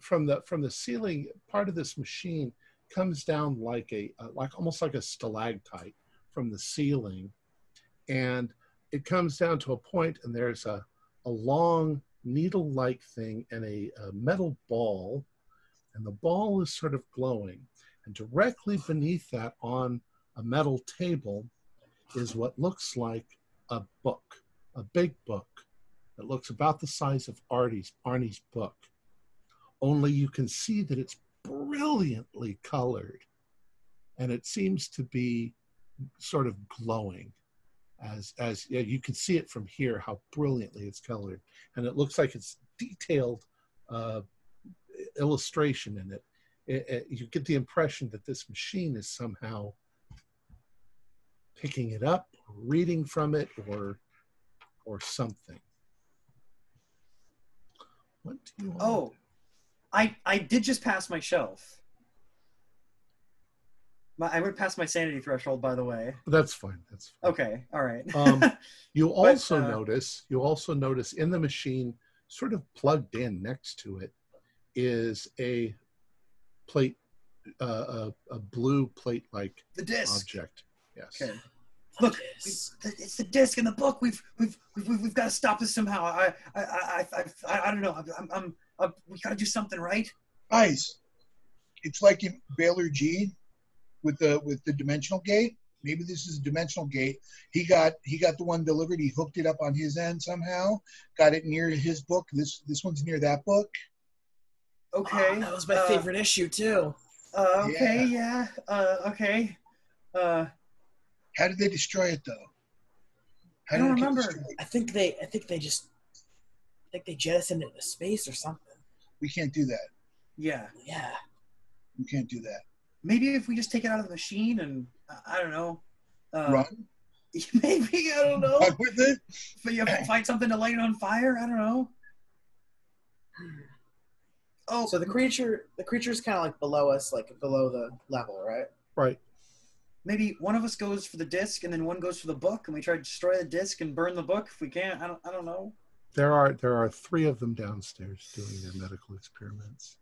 from the from the ceiling, part of this machine comes down like a uh, like almost like a stalactite from the ceiling, and it comes down to a point and there's a, a long needle-like thing and a, a metal ball. And the ball is sort of glowing and directly beneath that on a metal table is what looks like a book a big book that looks about the size of artie's arnie's book only you can see that it's brilliantly colored and it seems to be sort of glowing as as yeah, you can see it from here how brilliantly it's colored and it looks like it's detailed uh, illustration in it. It, it you get the impression that this machine is somehow picking it up reading from it or or something what do you want Oh, I I did just pass my shelf. My, I went past my sanity threshold, by the way. that's fine that's fine. Okay, all right. Um, You also uh, notice, you also notice in the machine, sort of plugged in next to it, is a plate, uh, a, a blue plate-like the disc. object. Yes. Okay. Look, it's the, it's the disc in the book. We've we've we've, we've, we've got to stop this somehow. I I I I, I, I don't know. I'm, I'm, I'm we got to do something, right? Guys, it's like in Baylor G with the with the dimensional gate. Maybe this is a dimensional gate. He got he got the one delivered. He hooked it up on his end somehow. Got it near his book. This this one's near that book. Okay. Oh, that was my uh, favorite issue too. Uh, okay. Yeah. Uh, okay. Uh, How did they destroy it though? How I don't did it get remember. I think they, I think they just, I think they jettisoned it into space or something. We can't do that. yeah. Yeah. We can't do that. Maybe if we just take it out of the machine and uh, I don't know. Uh, Run, Maybe I don't know. run with it. But you have to find something to light it on fire. I don't know. Oh, So the creature, the creature is kind of like below us, like below the level, right? Right. maybe one of us goes for the disc and then one goes for the book, and we try to destroy the disc and burn the book if we can. I don't. I don't know. There are there are three of them downstairs doing their medical experiments.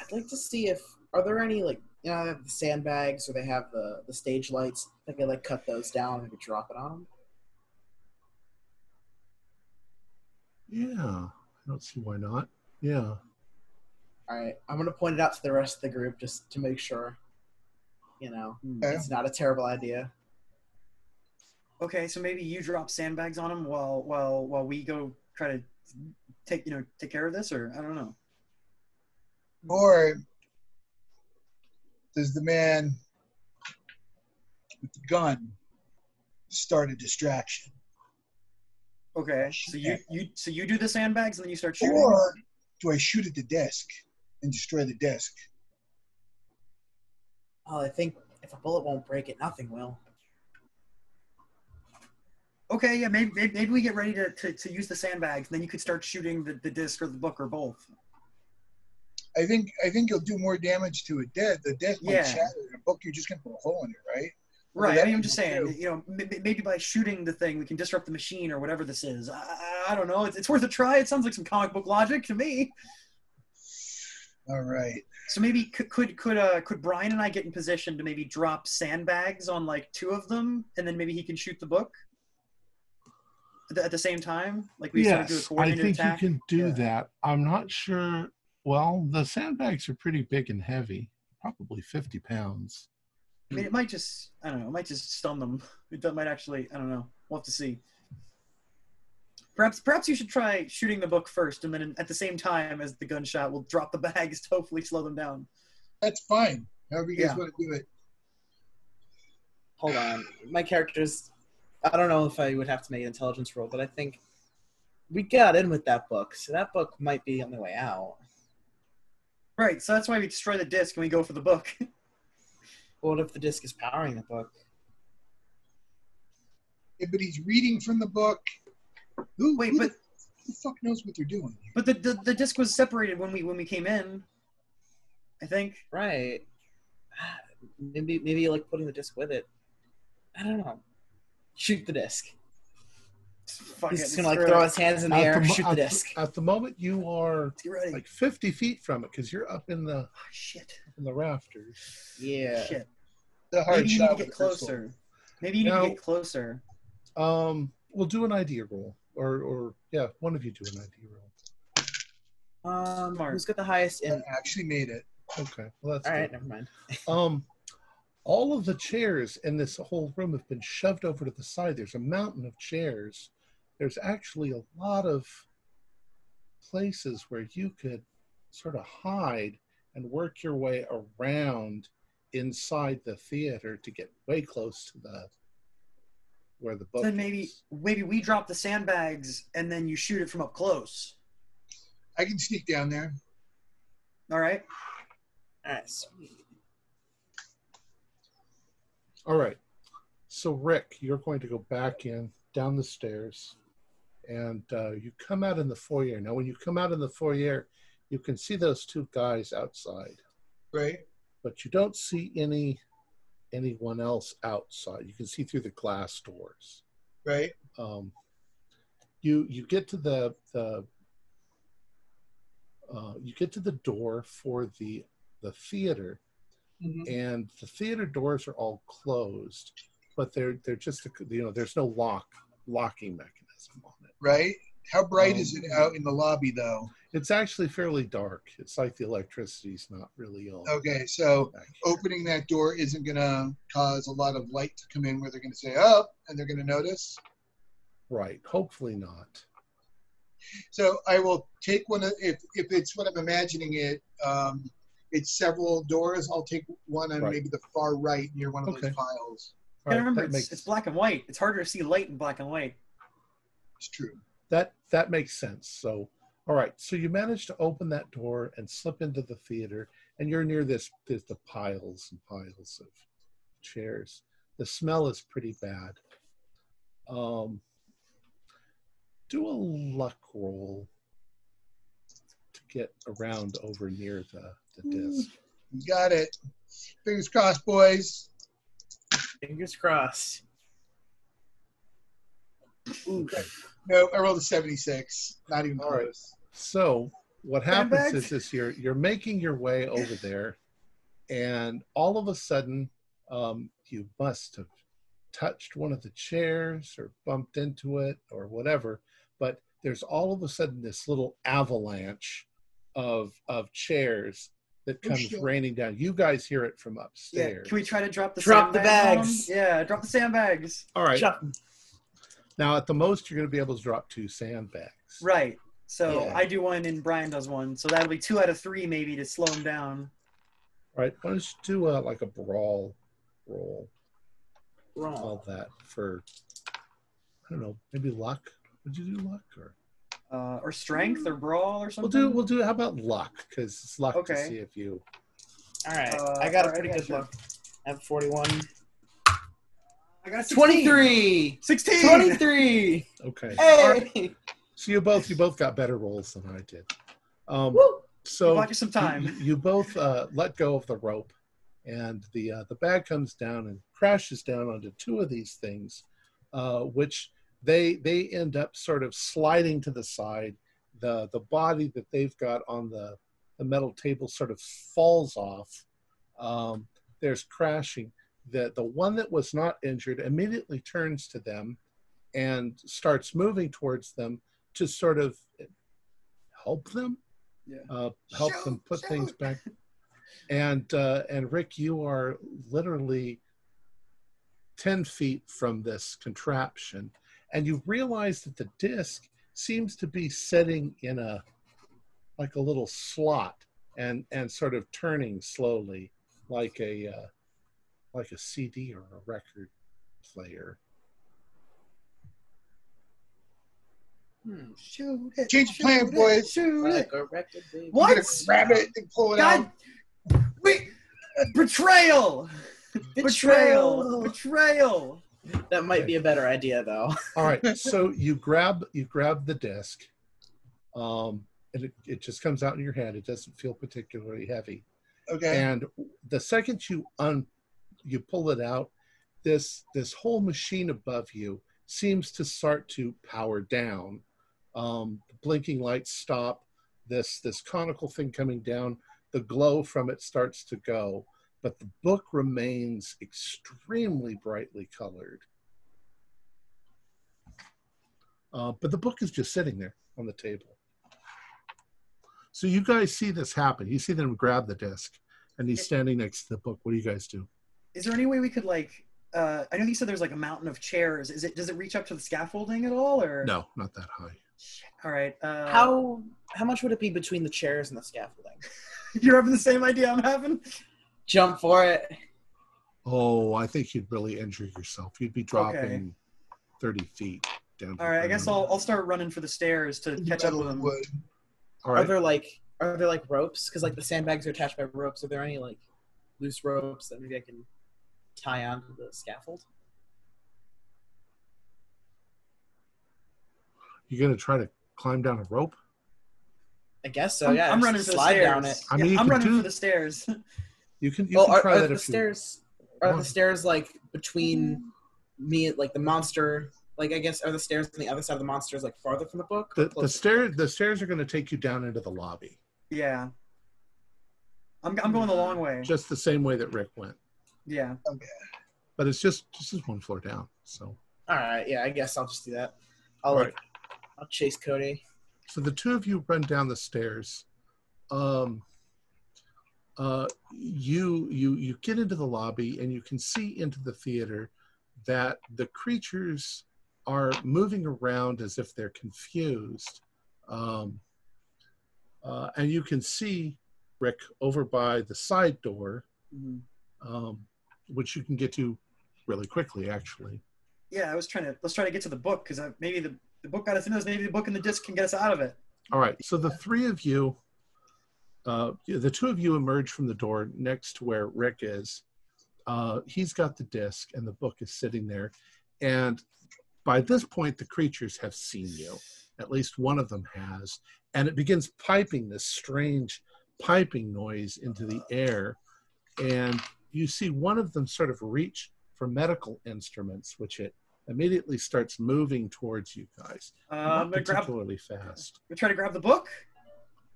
I'd like to see if are there any like you know they have the sandbags or they have the the stage lights. I think they like cut those down and drop it on them. Yeah, I don't see why not. Yeah. All right, I'm gonna point it out to the rest of the group just to make sure. You know, Hmm. Okay. it's not a terrible idea. Okay, so maybe you drop sandbags on him while while while we go try to take you know take care of this, or I don't know. Or does the man with the gun start a distraction? Okay, so you you so you do the sandbags and then you start shooting. Or do I shoot at the desk and destroy the desk? Oh, I think if a bullet won't break it, nothing will. Okay, yeah, maybe maybe, maybe we get ready to, to, to use the sandbags, and then you could start shooting the, the disc or the book or both. I think I think you'll do more damage to a dead. The desk might Yeah. shatter. A book, you're just gonna put a hole in it, right? Right. I mean, I'm just saying, true. you know, m- m- maybe by shooting the thing, we can disrupt the machine or whatever this is. I, I- I don't know. It's, it's worth a try. It sounds like some comic book logic to me. All right. So maybe could could could uh could Brian and I get in position to maybe drop sandbags on like two of them, and then maybe he can shoot the book at the, at the same time, like we sort of do a yes, I coordinated think attack. you can do Yeah. that. I'm not sure. Well, the sandbags are pretty big and heavy, probably 50 pounds. I mean, it might just I don't know. It might just stun them. It might actually I don't know. We'll have to see. Perhaps perhaps you should try shooting the book first, and then at the same time as the gunshot, we'll drop the bags to hopefully slow them down. That's fine. However you guys Yeah. want to do it. Hold on, my character's. I don't know if I would have to make an intelligence roll, but I think we got in with that book, so that book might be on the way out. Right. So that's why we destroy the disc and we go for the book. What if the disc is powering the book? Yeah, but he's reading from the book. Who, Wait, who but the, who the fuck knows what they're doing? here? but the, the the disc was separated when we when we came in. I think. Right. Maybe maybe like putting the disc with it. I don't know. Shoot the disc. Fuck He's it, just gonna like throw it. his hands in the At air, mo- shoot the at disc. At the moment, you are Let's get ready. like 50 feet from it because you're up in the oh, shit. in the rafters. Yeah. Shit. The hard Maybe you need to get the pistol. closer. Maybe you need Now- to get closer. Um, we'll do an idea roll, or or yeah, one of you do an idea roll. Um, Smart. who's got the highest in? I actually made it. Okay, well that's All right, good. never mind. Um, all of the chairs in this whole room have been shoved over to the side. There's a mountain of chairs. There's actually a lot of places where you could sort of hide and work your way around inside the theater to get way close to the where the book. Then maybe is. maybe we drop the sandbags and then you shoot it from up close. I can sneak down there. All right. All right, sweet. All right. So, Rick, you're going to go back in down the stairs and uh, you come out in the foyer. Now, when you come out in the foyer, you can see those two guys outside, Right. but you don't see any anyone else outside. You can see through the glass doors. Right. Um, you you get to the the uh, you get to the door for the the theater, Mhm. and the theater doors are all closed, but they're they're just a, you know there's no lock locking mechanism on it. Right. How bright is Um, it out in the lobby, though? It's actually fairly dark. It's like the electricity's not really on. Okay, so opening that door isn't going to cause a lot of light to come in where they're going to say, oh, and they're going to notice. Right. Hopefully not. So I will take one of, if, if it's what I'm imagining it, um, it's several doors. I'll take one on Right. maybe the far right near one of Okay. those piles. All gotta right, remember, that it's, makes it's black and white. It's harder to see light in black and white. It's true. that that makes sense. So, all right. So you manage to open that door and slip into the theater, and you're near this. There's the piles and piles of chairs. The smell is pretty bad. Um, do a luck roll to get around over near the the disc. You got it. Fingers crossed, boys. Fingers crossed. Ooh, no, I rolled a 76. Not even All right. close. So what happens Sandbags? is, is you're you're making your way over there, and all of a sudden, um, you must have touched one of the chairs or bumped into it or whatever. But there's all of a sudden this little avalanche of of chairs that Oh, comes shit. raining down. You guys hear it from Yeah. upstairs. Can we try to drop the Drop the sandbags on 'em? bags. Yeah, drop the sandbags. all right. Shut- Now at the most you're going to be able to drop two sandbags. Right. So Yeah. I do one and Brian does one. So that'll be two out of three maybe to slow him down. All right. Why don't you do uh, like a brawl roll? Wrong. all that for I don't know, maybe luck. Would you do luck or Uh, or strength or brawl or something. we'll do we'll do how about luck because it's luck to Okay. see if you All right. Uh, I got a pretty yeah, good sure. luck. I have 41. I got a 16. 23! 16. 23! okay. Hey! So you both you both got better rolls than I did. Um, Woo! so Bought you some time. You, you both uh, let go of the rope, and the uh, the bag comes down and crashes down onto two of these things, uh, which they they end up sort of sliding to the side. The the body that they've got on the the metal table sort of falls off. Um, there's crashing. The the one that was not injured immediately turns to them and starts moving towards them to sort of help them Yeah. uh, help Shoot, them put shoot. things back. And uh, and Rick, you are literally ten feet from this contraption, and you realize that the disc seems to be sitting in a like a little slot and and sort of turning slowly, like a uh, like a CD or a record player. Hmm. Shoot it. Change of shoot plan, it, boys. Shoot it. Like a record, baby. What? Grab it and pull it God. out. Wait. Betrayal. Betrayal. Betrayal. That might be a better idea, though. All right, so you grab you grab the disc, um, and it, it just comes out in your hand. It doesn't feel particularly heavy. Okay. And the second you un you pull it out, this this whole machine above you seems to start to power down. Um, the blinking lights stop. This this conical thing coming down, the glow from it starts to go, but the book remains extremely brightly colored. Uh, but the book is just sitting there on the table. So you guys see this happen. You see them grab the disc, and he's standing next to the book. What do you guys do? Is there any way we could like? Uh, I know you said there's like a mountain of chairs. Is it? Does it reach up to the scaffolding at all, or No, not that high. All right. Uh, How how much would it be between the chairs and the scaffolding? you're having the same idea I'm having? Jump for it. Oh, I think you'd really injure yourself. You'd be dropping 30 feet down. All right. I guess. I'll I'll start running for the stairs to catch up Metal with and him. wood. All Are there like are there like ropes? Because like the sandbags are attached by ropes. Are there any like loose ropes that maybe I can tie onto the scaffold? You're going to try to climb down a rope? I guess so. I'm, yeah. I'm running for the slide stairs. down it. I mean, Yeah, you I'm can running do- for the stairs. You can, you Well, can are, try are that the if you stairs are want. the stairs like between me like the monster? Like I guess are the stairs on the other side of the monsters like farther from the book? The, the, closer? stair, the stairs are going to take you down into the lobby, yeah. I'm I'm going the long way. just the same way that Rick went. Yeah. Okay. But it's just just as one floor down. So, All right. Yeah. I guess I'll just do that. I'll all like right. I'll chase Cody. So the two of you run down the stairs. Um, uh, you you you get into the lobby and you can see into the theater that the creatures are moving around as if they're confused, um, uh, and you can see Rick over by the side door, Mhm. um, which you can get to really quickly, actually. Yeah. I was trying to let's try to get to the book because maybe the the book got us into this. Maybe the book and the disc can get us out of it. All right. So the three of you, uh, the two of you emerge from the door next to where Rick is. Uh, he's got the disc, and the book is sitting there. And by this point, the creatures have seen you. At least one of them has. And it begins piping this strange piping noise into the air. And you see one of them sort of reach for medical instruments, which it immediately starts moving towards you guys. Uh, Not I'm grab. I'm particularly fast. gonna try to grab the book.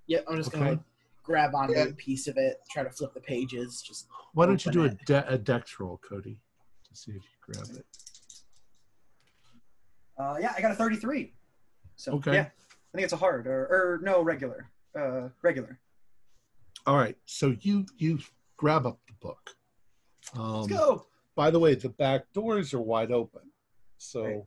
Yeah, I'm just Okay. gonna like, grab onto Yeah. a piece of it, try to flip the pages. Just Why don't you do a, Open de- a dex roll, Cody, to see if you grab it? Uh, yeah, I got a 33. So Okay. yeah, I think it's a hard or, or no regular. Uh, regular. All right, so you you grab up the book. Um, Let's go. By the way, the back doors are wide open, so Right.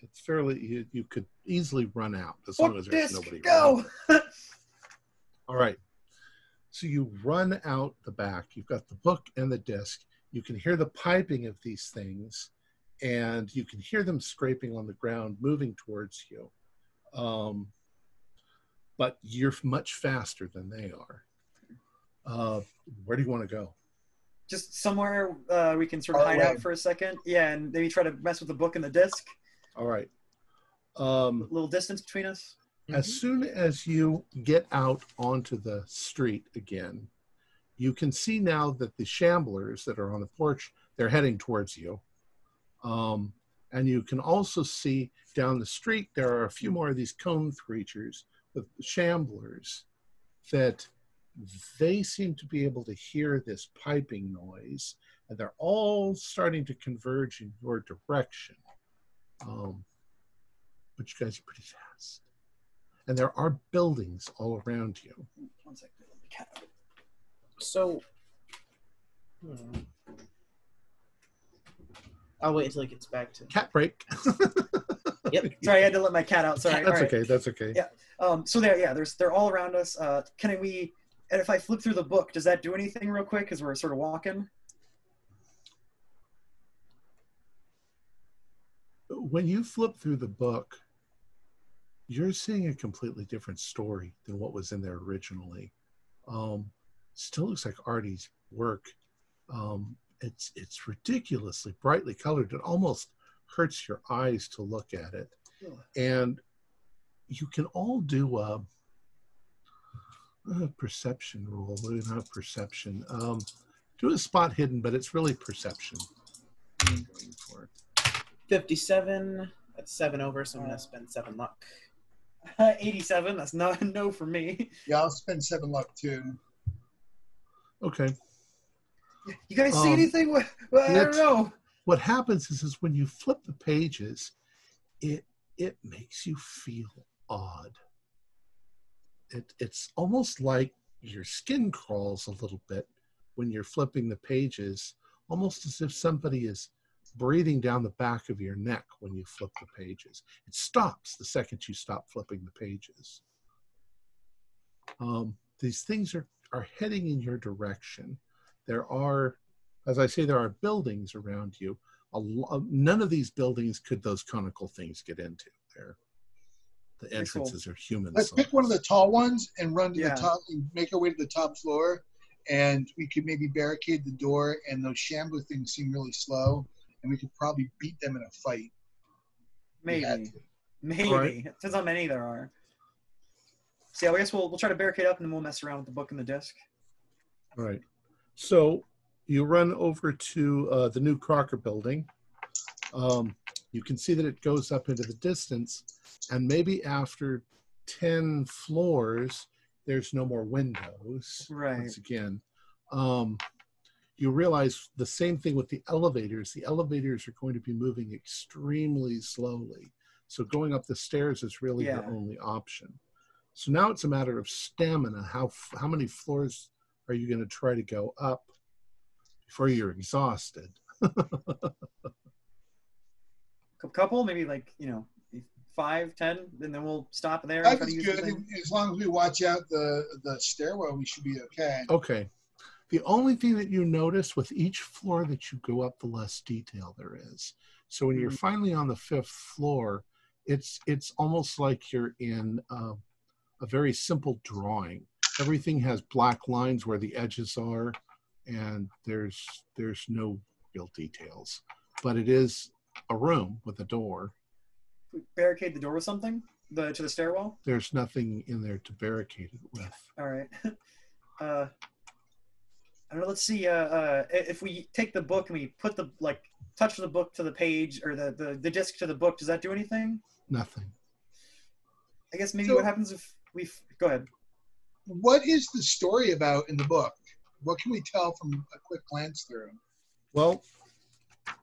it's fairly you, you could easily run out as long as there's disc, nobody. go. All right, so you run out the back. You've got the book and the disc. You can hear the piping of these things, and you can hear them scraping on the ground, moving towards you. Um, but you're much faster than they are. Uh, where do you want to go? Just somewhere uh, we can sort of Far hide away. out for a second. Yeah, and maybe try to mess with the book and the disc. All right. Um, A little distance between us. As soon as you get out onto the street again, you can see now that the shamblers that are on the porch, they're heading towards you. Um, and you can also see down the street, there are a few more of these cone creatures the shamblers that they seem to be able to hear this piping noise and they're all starting to converge in your direction. Um, but you guys are pretty fast and there are buildings all around you. One second. cat so. hmm. I'll wait until it gets back to. Cat break. Yep. Sorry, I had to let my cat out. Sorry. That's right. okay. That's okay. Yeah. Um, so there, yeah, there's they're all around us. Uh, can we? And if I flip through the book, does that do anything real quick? Because we're sort of walking. When you flip through the book, you're seeing a completely different story than what was in there originally. Um, still looks like Artie's work. Um, it's it's ridiculously brightly colored. It almost hurts your eyes to look at it. and you can all do a, a perception rule. Maybe not perception. Um, do a spot hidden, but it's really perception. Going for. 57. That's seven over, so I'm gonna spend seven luck. 87. That's not no for me. Yeah, I'll spend seven luck too. Okay. You guys see Um, anything? Well, I don't know. What happens is, is when you flip the pages, it it makes you feel odd. It it's almost like your skin crawls a little bit when you're flipping the pages, almost as if somebody is breathing down the back of your neck when you flip the pages. It stops the second you stop flipping the pages. Um, these things are, are heading in your direction. There are, as I say, there are buildings around you. Lo- none of these buildings could those conical things get into. There, the Pretty cool. entrances are human. Let's pick one of the tall ones and run to Yeah. the top and make our way to the top floor. And we could maybe barricade the door. And those shambler things seem really slow, and we could probably beat them in a fight. Maybe. Maybe. Alright. Depends on how many there are. So yeah, I guess we'll we'll try to barricade up and then we'll mess around with the book and the disc. All right. So you run over to uh, the new Crocker building. Um, you can see that it goes up into the distance, and maybe after 10 floors, there's no more windows. Right. Once again, um, you realize the same thing with the elevators. The elevators are going to be moving extremely slowly. So going up the stairs is really your only option. So now it's a matter of stamina. How how many floors are you going to try to go up before you're exhausted? A couple, maybe like you know, five, ten, and then we'll stop there. and Five try to is use good. the. As long as we watch out the the stairwell, we should be okay. Okay. The only thing that you notice with each floor that you go up, the less detail there is. So when you're Mhm. finally on the fifth floor, it's it's almost like you're in uh, a very simple drawing. Everything has black lines where the edges are, and there's there's no real details. But it is a room with a door. We barricade the door with something. The to the stairwell. There's nothing in there to barricade it with. All right. Uh, I don't know. Let's see. Uh, uh, if we take the book and we put the like touch the book to the page or the the, the disc to the book, does that do anything? Nothing. I guess maybe So- what happens if we go ahead. What is the story about in the book? What can we tell from a quick glance through? Well,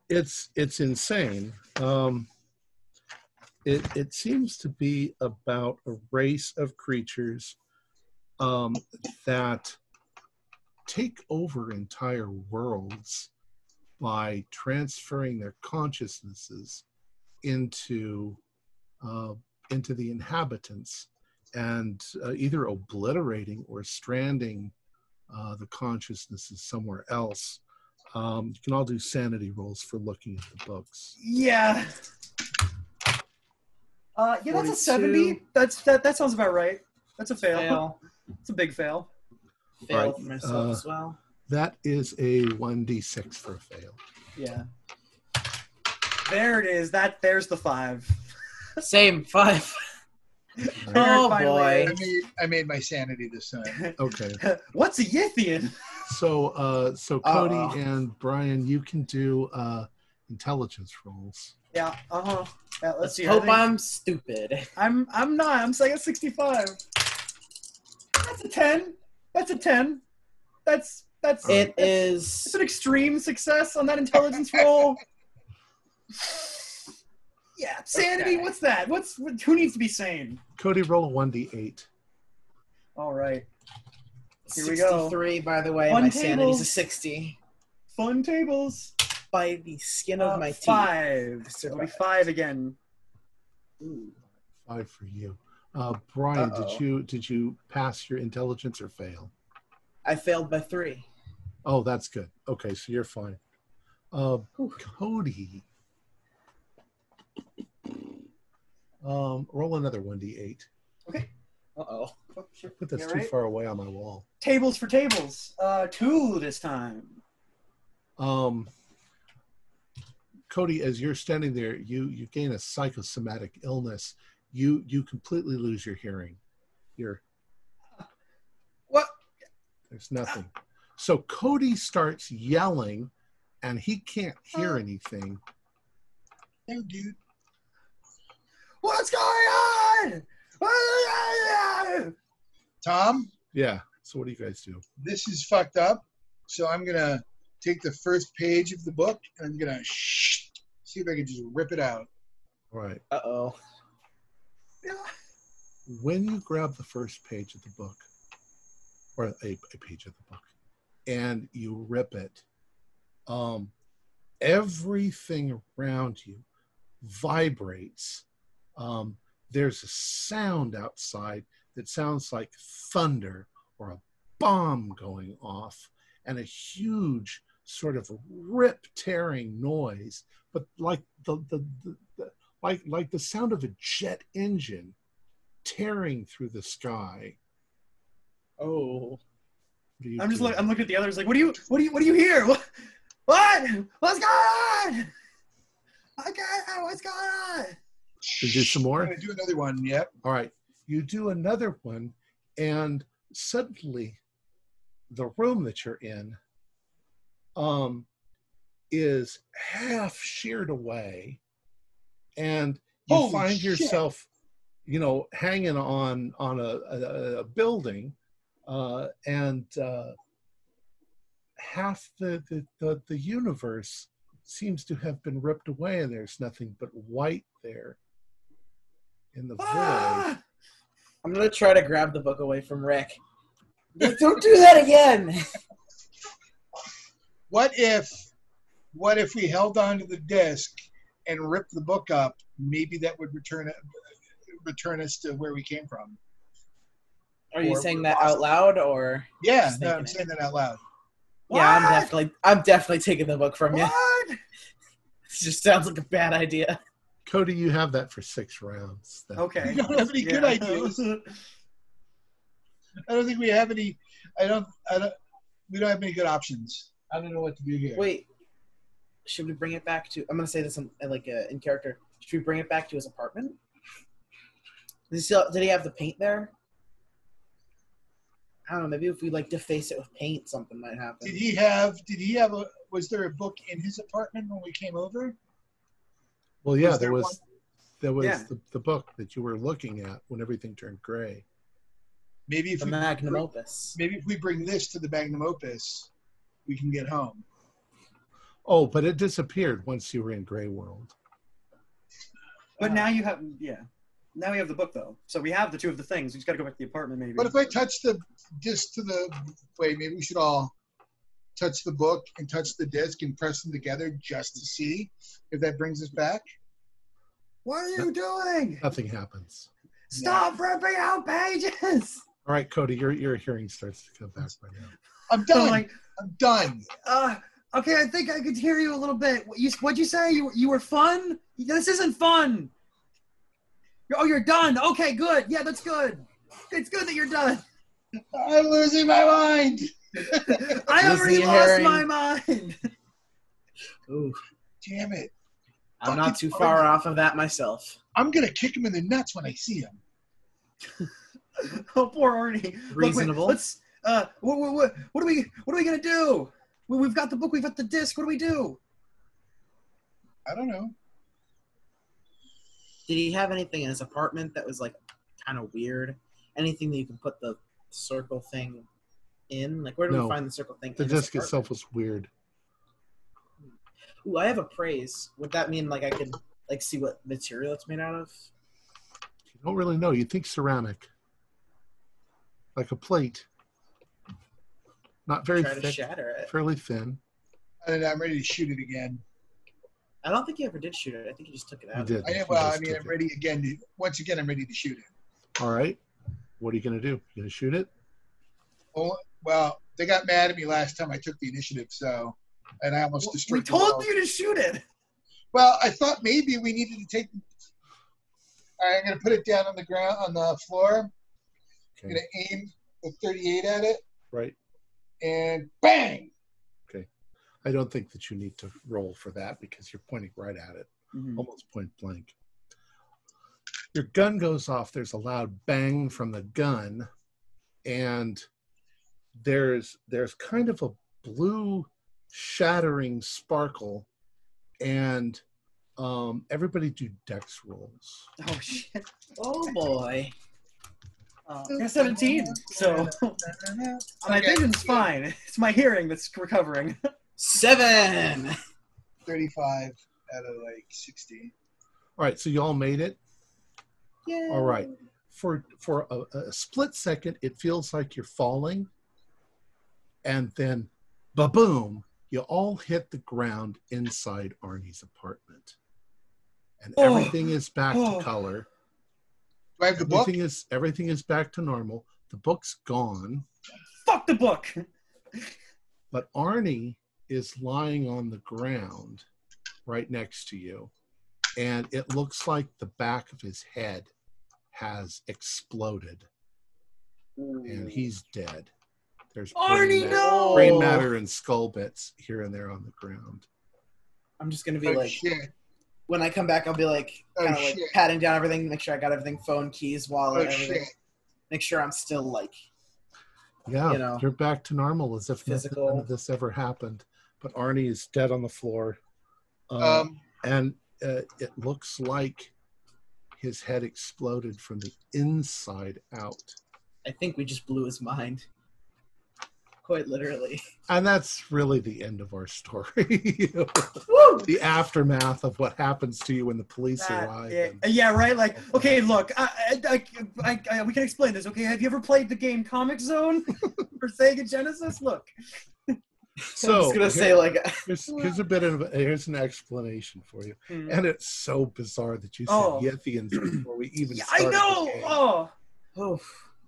it's it's insane. Um, it it seems to be about a race of creatures um, that take over entire worlds by transferring their consciousnesses into uh, into the inhabitants and uh, either obliterating or stranding uh, the consciousnesses somewhere else. Um, you can all do sanity rolls for looking at the books. Yeah. Uh, yeah, that's a seventy. That's that. That sounds about right. That's a fail. Fail. It's a big fail. Fail Right, myself uh, as well. That is a 1d6 for a fail. Yeah. There it is. That there's the five. Same five. Oh, boy. I made I made my sanity this time. Okay. What's a Yithian? So, uh, so Cody Uh-oh. and Brian, you can do uh, intelligence rolls. Yeah. Uh huh. Yeah, let's Let's see. Hope I'm stupid. I'm I'm not. I'm saying 65. That's a 10. That's a 10. That's that's It that's, is. it's an extreme success on that intelligence roll. Yeah, sanity. Okay. What's that? What's what, who needs to be sane? Cody, roll a 1d8. All right, Here we go. 63, by the way. One my sanity's table. a 60. fun tables. By the skin of Uh, my teeth. five. It'll be five again. Ooh. Five for you. Uh, Brian, Uh-oh. did you did you pass your intelligence or fail? I failed by three. Oh, that's good. Okay, so you're fine. Uh, Whew. Cody, um, roll another 1d8. Uh oh. Put this Yeah, too right? far away on my wall. Tables for tables. Uh, two this time. Um, Cody, as you're standing there, you you gain a psychosomatic illness. You you completely lose your hearing. You're What? there's nothing. So Cody starts yelling, and he can't hear anything. No, dude. What's going on? Tom, Yeah. So what do you guys do? this is fucked up. So I'm gonna take the first page of the book and I'm gonna shh, see if I can just rip it out. All right. Uh oh. Yeah. when you grab the first page of the book, or a, a page of the book, and you rip it, um, everything around you vibrates. Um, there's a sound outside that sounds like thunder or a bomb going off, and a huge sort of rip tearing noise, but like the, the, the, the like like the sound of a jet engine tearing through the sky. Oh. What do you I'm just look, I'm looking at the others like, what do you what do you what do you hear? What? What? What's going on? Okay, what's going on? To do some more. gonna do another one. Yep. All right, you do another one, and suddenly, the room that you're in, um, is half sheared away, and you Holy find shit. yourself, you know, hanging on on a, a, a building, uh, and uh, half the, the the the universe seems to have been ripped away, and there's nothing but white there in the void. Ah! I'm gonna try to grab the book away from Rick. Don't do that again. What if, what if we held on to the disc and ripped the book up? Maybe that would return it, return us to where we came from. Are you Or- saying that out loud or? Yeah, no, I'm it. saying that out loud. Yeah, I'm definitely. I'm definitely taking the book from you. What? This just sounds like a bad idea. Cody, you have that for six rounds. That- Okay. We don't have any good ideas. I don't think we have any. I don't. I don't. We don't have any good options. I don't know what to do here. Wait, should we bring it back to? I'm gonna say this in, like uh, in character. Should we bring it back to his apartment? Did he, still, did he have the paint there? I don't know. Maybe if we like deface it with paint, something might happen. Did he have? Did he have a? Was there a book in his apartment when we came over? Well, yeah, Was there there was there was Yeah. the, the book that you were looking at when everything turned gray. Maybe if The we magnum bring- opus. maybe if we bring this to the magnum opus, we can get home. Oh, but it disappeared once you were in Gray World. But now you have, yeah. Now we have the book though, so we have the two of the things. We just got to go back to the apartment maybe. But if I touch the disc to the? Wait, maybe we should all touch the book and touch the disc and press them together just to see if that brings us back. what are you doing? Nothing happens. Stop ripping out pages. All right, Cody, your your hearing starts to come back by now. I'm I'm done. like, I'm done. uh, okay, I think I could hear you a little bit. What you, what'd you say? You you were fun? This isn't fun. Oh, you're done. Okay, good. Yeah, that's good. It's good that you're done. I'm losing my mind. I already lost hearing. my mind. Ooh, Damn it! I'm not too far off of that myself. I'm gonna kick him in the nuts when I see him. oh, poor Arnie. Look, wait, Reasonable. let's. Uh, what, what, what, what are we? What are we gonna do? We, we've got the book. We've got the disc. What do we do? I don't know. Did he have anything in his apartment that was like kind of weird? Anything that you can put the circle thing in? Like, where do No. we find the circle thing? The in disc itself was weird. apartment? Ooh, I have a praise. Would that mean like I could like see what material it's made out of? You don't really know. You think ceramic, like a plate, not very Try to thick, shatter it. fairly thin. And I'm ready to shoot it again. I don't think you ever did shoot it. I think you just took it You out. did. I am, You well, I mean, I'm it. ready again. Once again, I'm ready to shoot it. All right. What are you gonna do? You gonna shoot it? Well, well, they got mad at me last time I took the initiative, so and I almost We destroyed. the told you to shoot it. Well, I thought maybe we needed to take. All right, I'm gonna put it down on the ground on the floor. I'm gonna aim the 38 at it, Right. and bang! Okay. I don't think that you need to roll for that because you're pointing right at it, Mm-hmm. almost point blank. Your gun goes off. There's a loud bang from the gun, and there's there's kind of a blue shattering sparkle, and um, everybody do dex rolls. Oh shit. Oh boy. Uh, I got 17, so my Okay. vision's fine. It's my hearing that's recovering. Seven. 35 out of like 60. All right, so you all made it. Yeah. All right. For for a, a split second, it feels like you're falling, and then, ba boom! You all hit the ground inside Arnie's apartment, and Oh. everything is back Oh. to color. Do I have the book? Everything is everything is back to normal. The book's gone, Fuck the book. but Arnie is lying on the ground right next to you, and it looks like the back of his head has exploded. and hmm. he's dead. There's Arnie, brain, no! brain matter and skull bits here and there on the ground. I'm just gonna be Oh, like, shit. when I come back, I'll be like, Oh, kind of like shit. patting down everything, make sure I got everything, phone, keys, Oh, wallet, everything. shit. Make sure I'm still like, Yeah, You know, you're back to normal as if physical. none of this ever happened. But Arnie is dead on the floor, um, Um, and uh, it looks like his head exploded from the inside out. I think we just blew his mind. Quite literally. And that's really the end of our story. Woo! the aftermath of what happens to you when the police That- arrive. yeah, and- yeah, right. Like, okay, look, I, I, I, I, we can explain this. Okay, have you ever played the game Comix Zone for Sega Genesis? Look, so I'm just gonna here- say like, here's, here's a bit of here's an explanation for you. Hmm. And it's so bizarre that you said Oh. Yithians before we even Yeah, started. I know. the game. Oh, oh,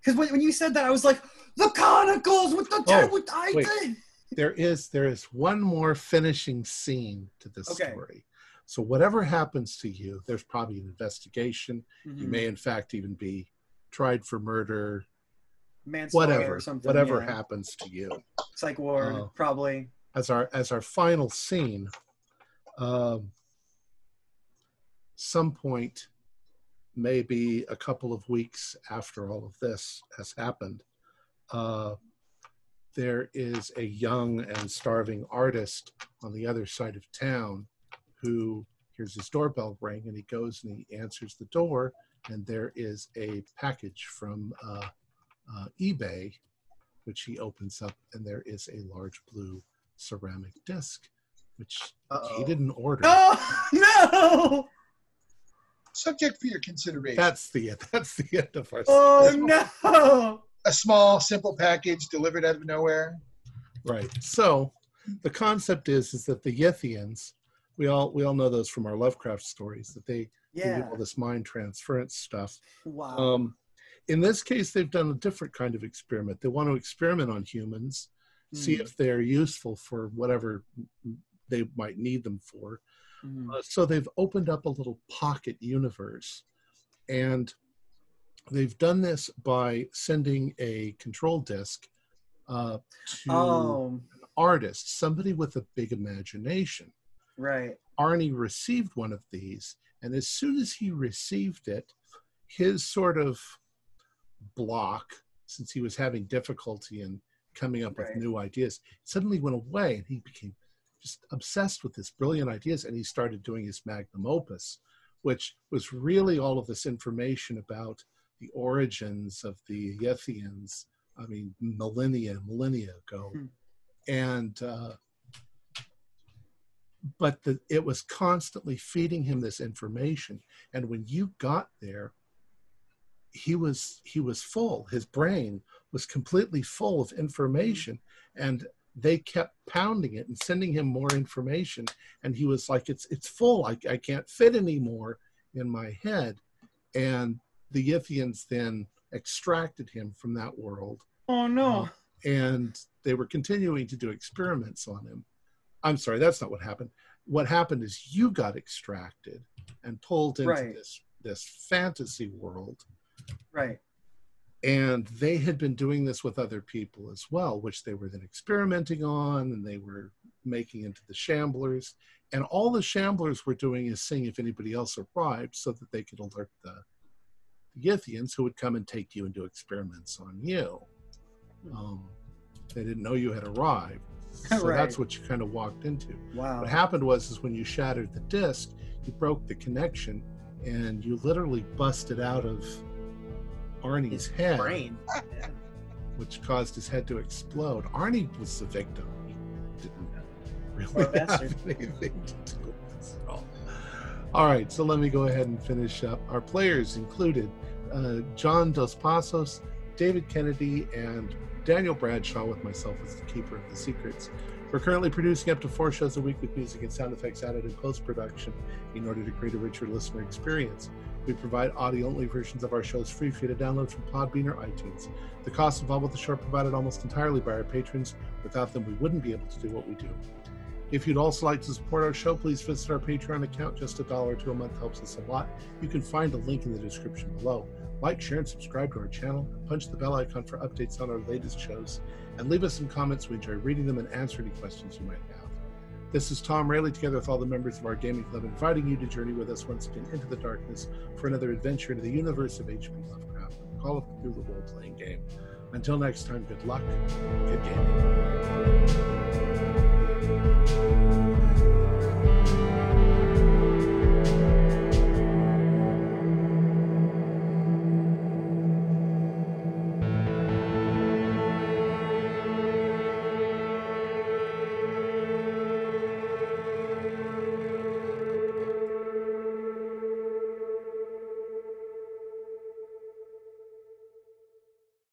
because when, when you said that, I was like, the Conicles with the Oh, with I wait. did. There is there is one more finishing scene to this Okay. story. So whatever happens to you, there's probably an investigation. Mm-hmm. You may in fact even be tried for murder, manslaughter whatever, or something. whatever yeah. happens to you. Psych ward, Oh. probably. As our as our final scene, um, some point, maybe a couple of weeks after all of this has happened, uh, there is a young and starving artist on the other side of town who hears his doorbell ring and he goes and he answers the door and there is a package from uh, uh, eBay, which he opens up and there is a large blue ceramic disc, which Uh-oh. he didn't order. Oh no! Subject for your consideration. That's the that's the end of our Oh no! a small, simple package delivered out of nowhere. Right. So the concept is is that the Yithians, we all we all know those from our Lovecraft stories that they, they do all this mind transference stuff. Wow. Um, in this case, they've done a different kind of experiment. They want to experiment on humans, see Hmm. if they're useful for whatever they might need them for. Mhm. Uh, so they've opened up a little pocket universe, and they've done this by sending a control disk uh, to Oh, an artist, somebody with a big imagination. right. Arnie received one of these, and as soon as he received it, his sort of block, since he was having difficulty in coming up Right. with new ideas, suddenly went away, and he became just obsessed with his brilliant ideas, and he started doing his magnum opus, which was really all of this information about the origins of the Yithians. I mean, millennia, millennia ago, Hmm. and uh, but the, it was constantly feeding him this information and when you got there he was he was full his brain was completely full of information and they kept pounding it and sending him more information and he was like it's it's full i, I can't fit anymore in my head and the Yithians then extracted him from that world Oh no. Um, and they were continuing to do experiments on him. I'm sorry, that's not what happened. What happened is you got extracted and pulled into Right. this this fantasy world, Right. And they had been doing this with other people as well, which they were then experimenting on, and they were making into the Shamblers. And all the Shamblers were doing is seeing if anybody else arrived, so that they could alert the, the Yithians, who would come and take you and do experiments on you. Um, they didn't know you had arrived, so Right. that's what you kind of walked into. Wow. What happened was, is when you shattered the disc, you broke the connection, and you literally busted out of Arnie's head, Brain. which caused his head to explode. Arnie was the victim. He didn't really have anything to do with this at all. All right, so let me go ahead and finish up. Our players included uh, John Dos Passos, David Kennedy, and Daniel Bradshaw, with myself as the keeper of the secrets. We're currently producing up to four shows a week with music and sound effects added in post production in order to create a richer listener experience. We provide audio only versions of our shows free for you to download from Podbean or iTunes. The costs involved with the show are provided almost entirely by our patrons. Without them, we wouldn't be able to do what we do. If you'd also like to support our show, please visit our Patreon account. Just a dollar to a month helps us a lot. You can find a link in the description below. Like, share, and subscribe to our channel. Punch the bell icon for updates on our latest shows. And leave us some comments. We enjoy reading them and answer any questions you might have. This is Tom Rayleigh, together with all the members of our gaming club, inviting you to journey with us once again into the darkness for another adventure into the universe of H.P. Lovecraft, Call of Cthulhu role playing game. Until next time, good luck, good gaming.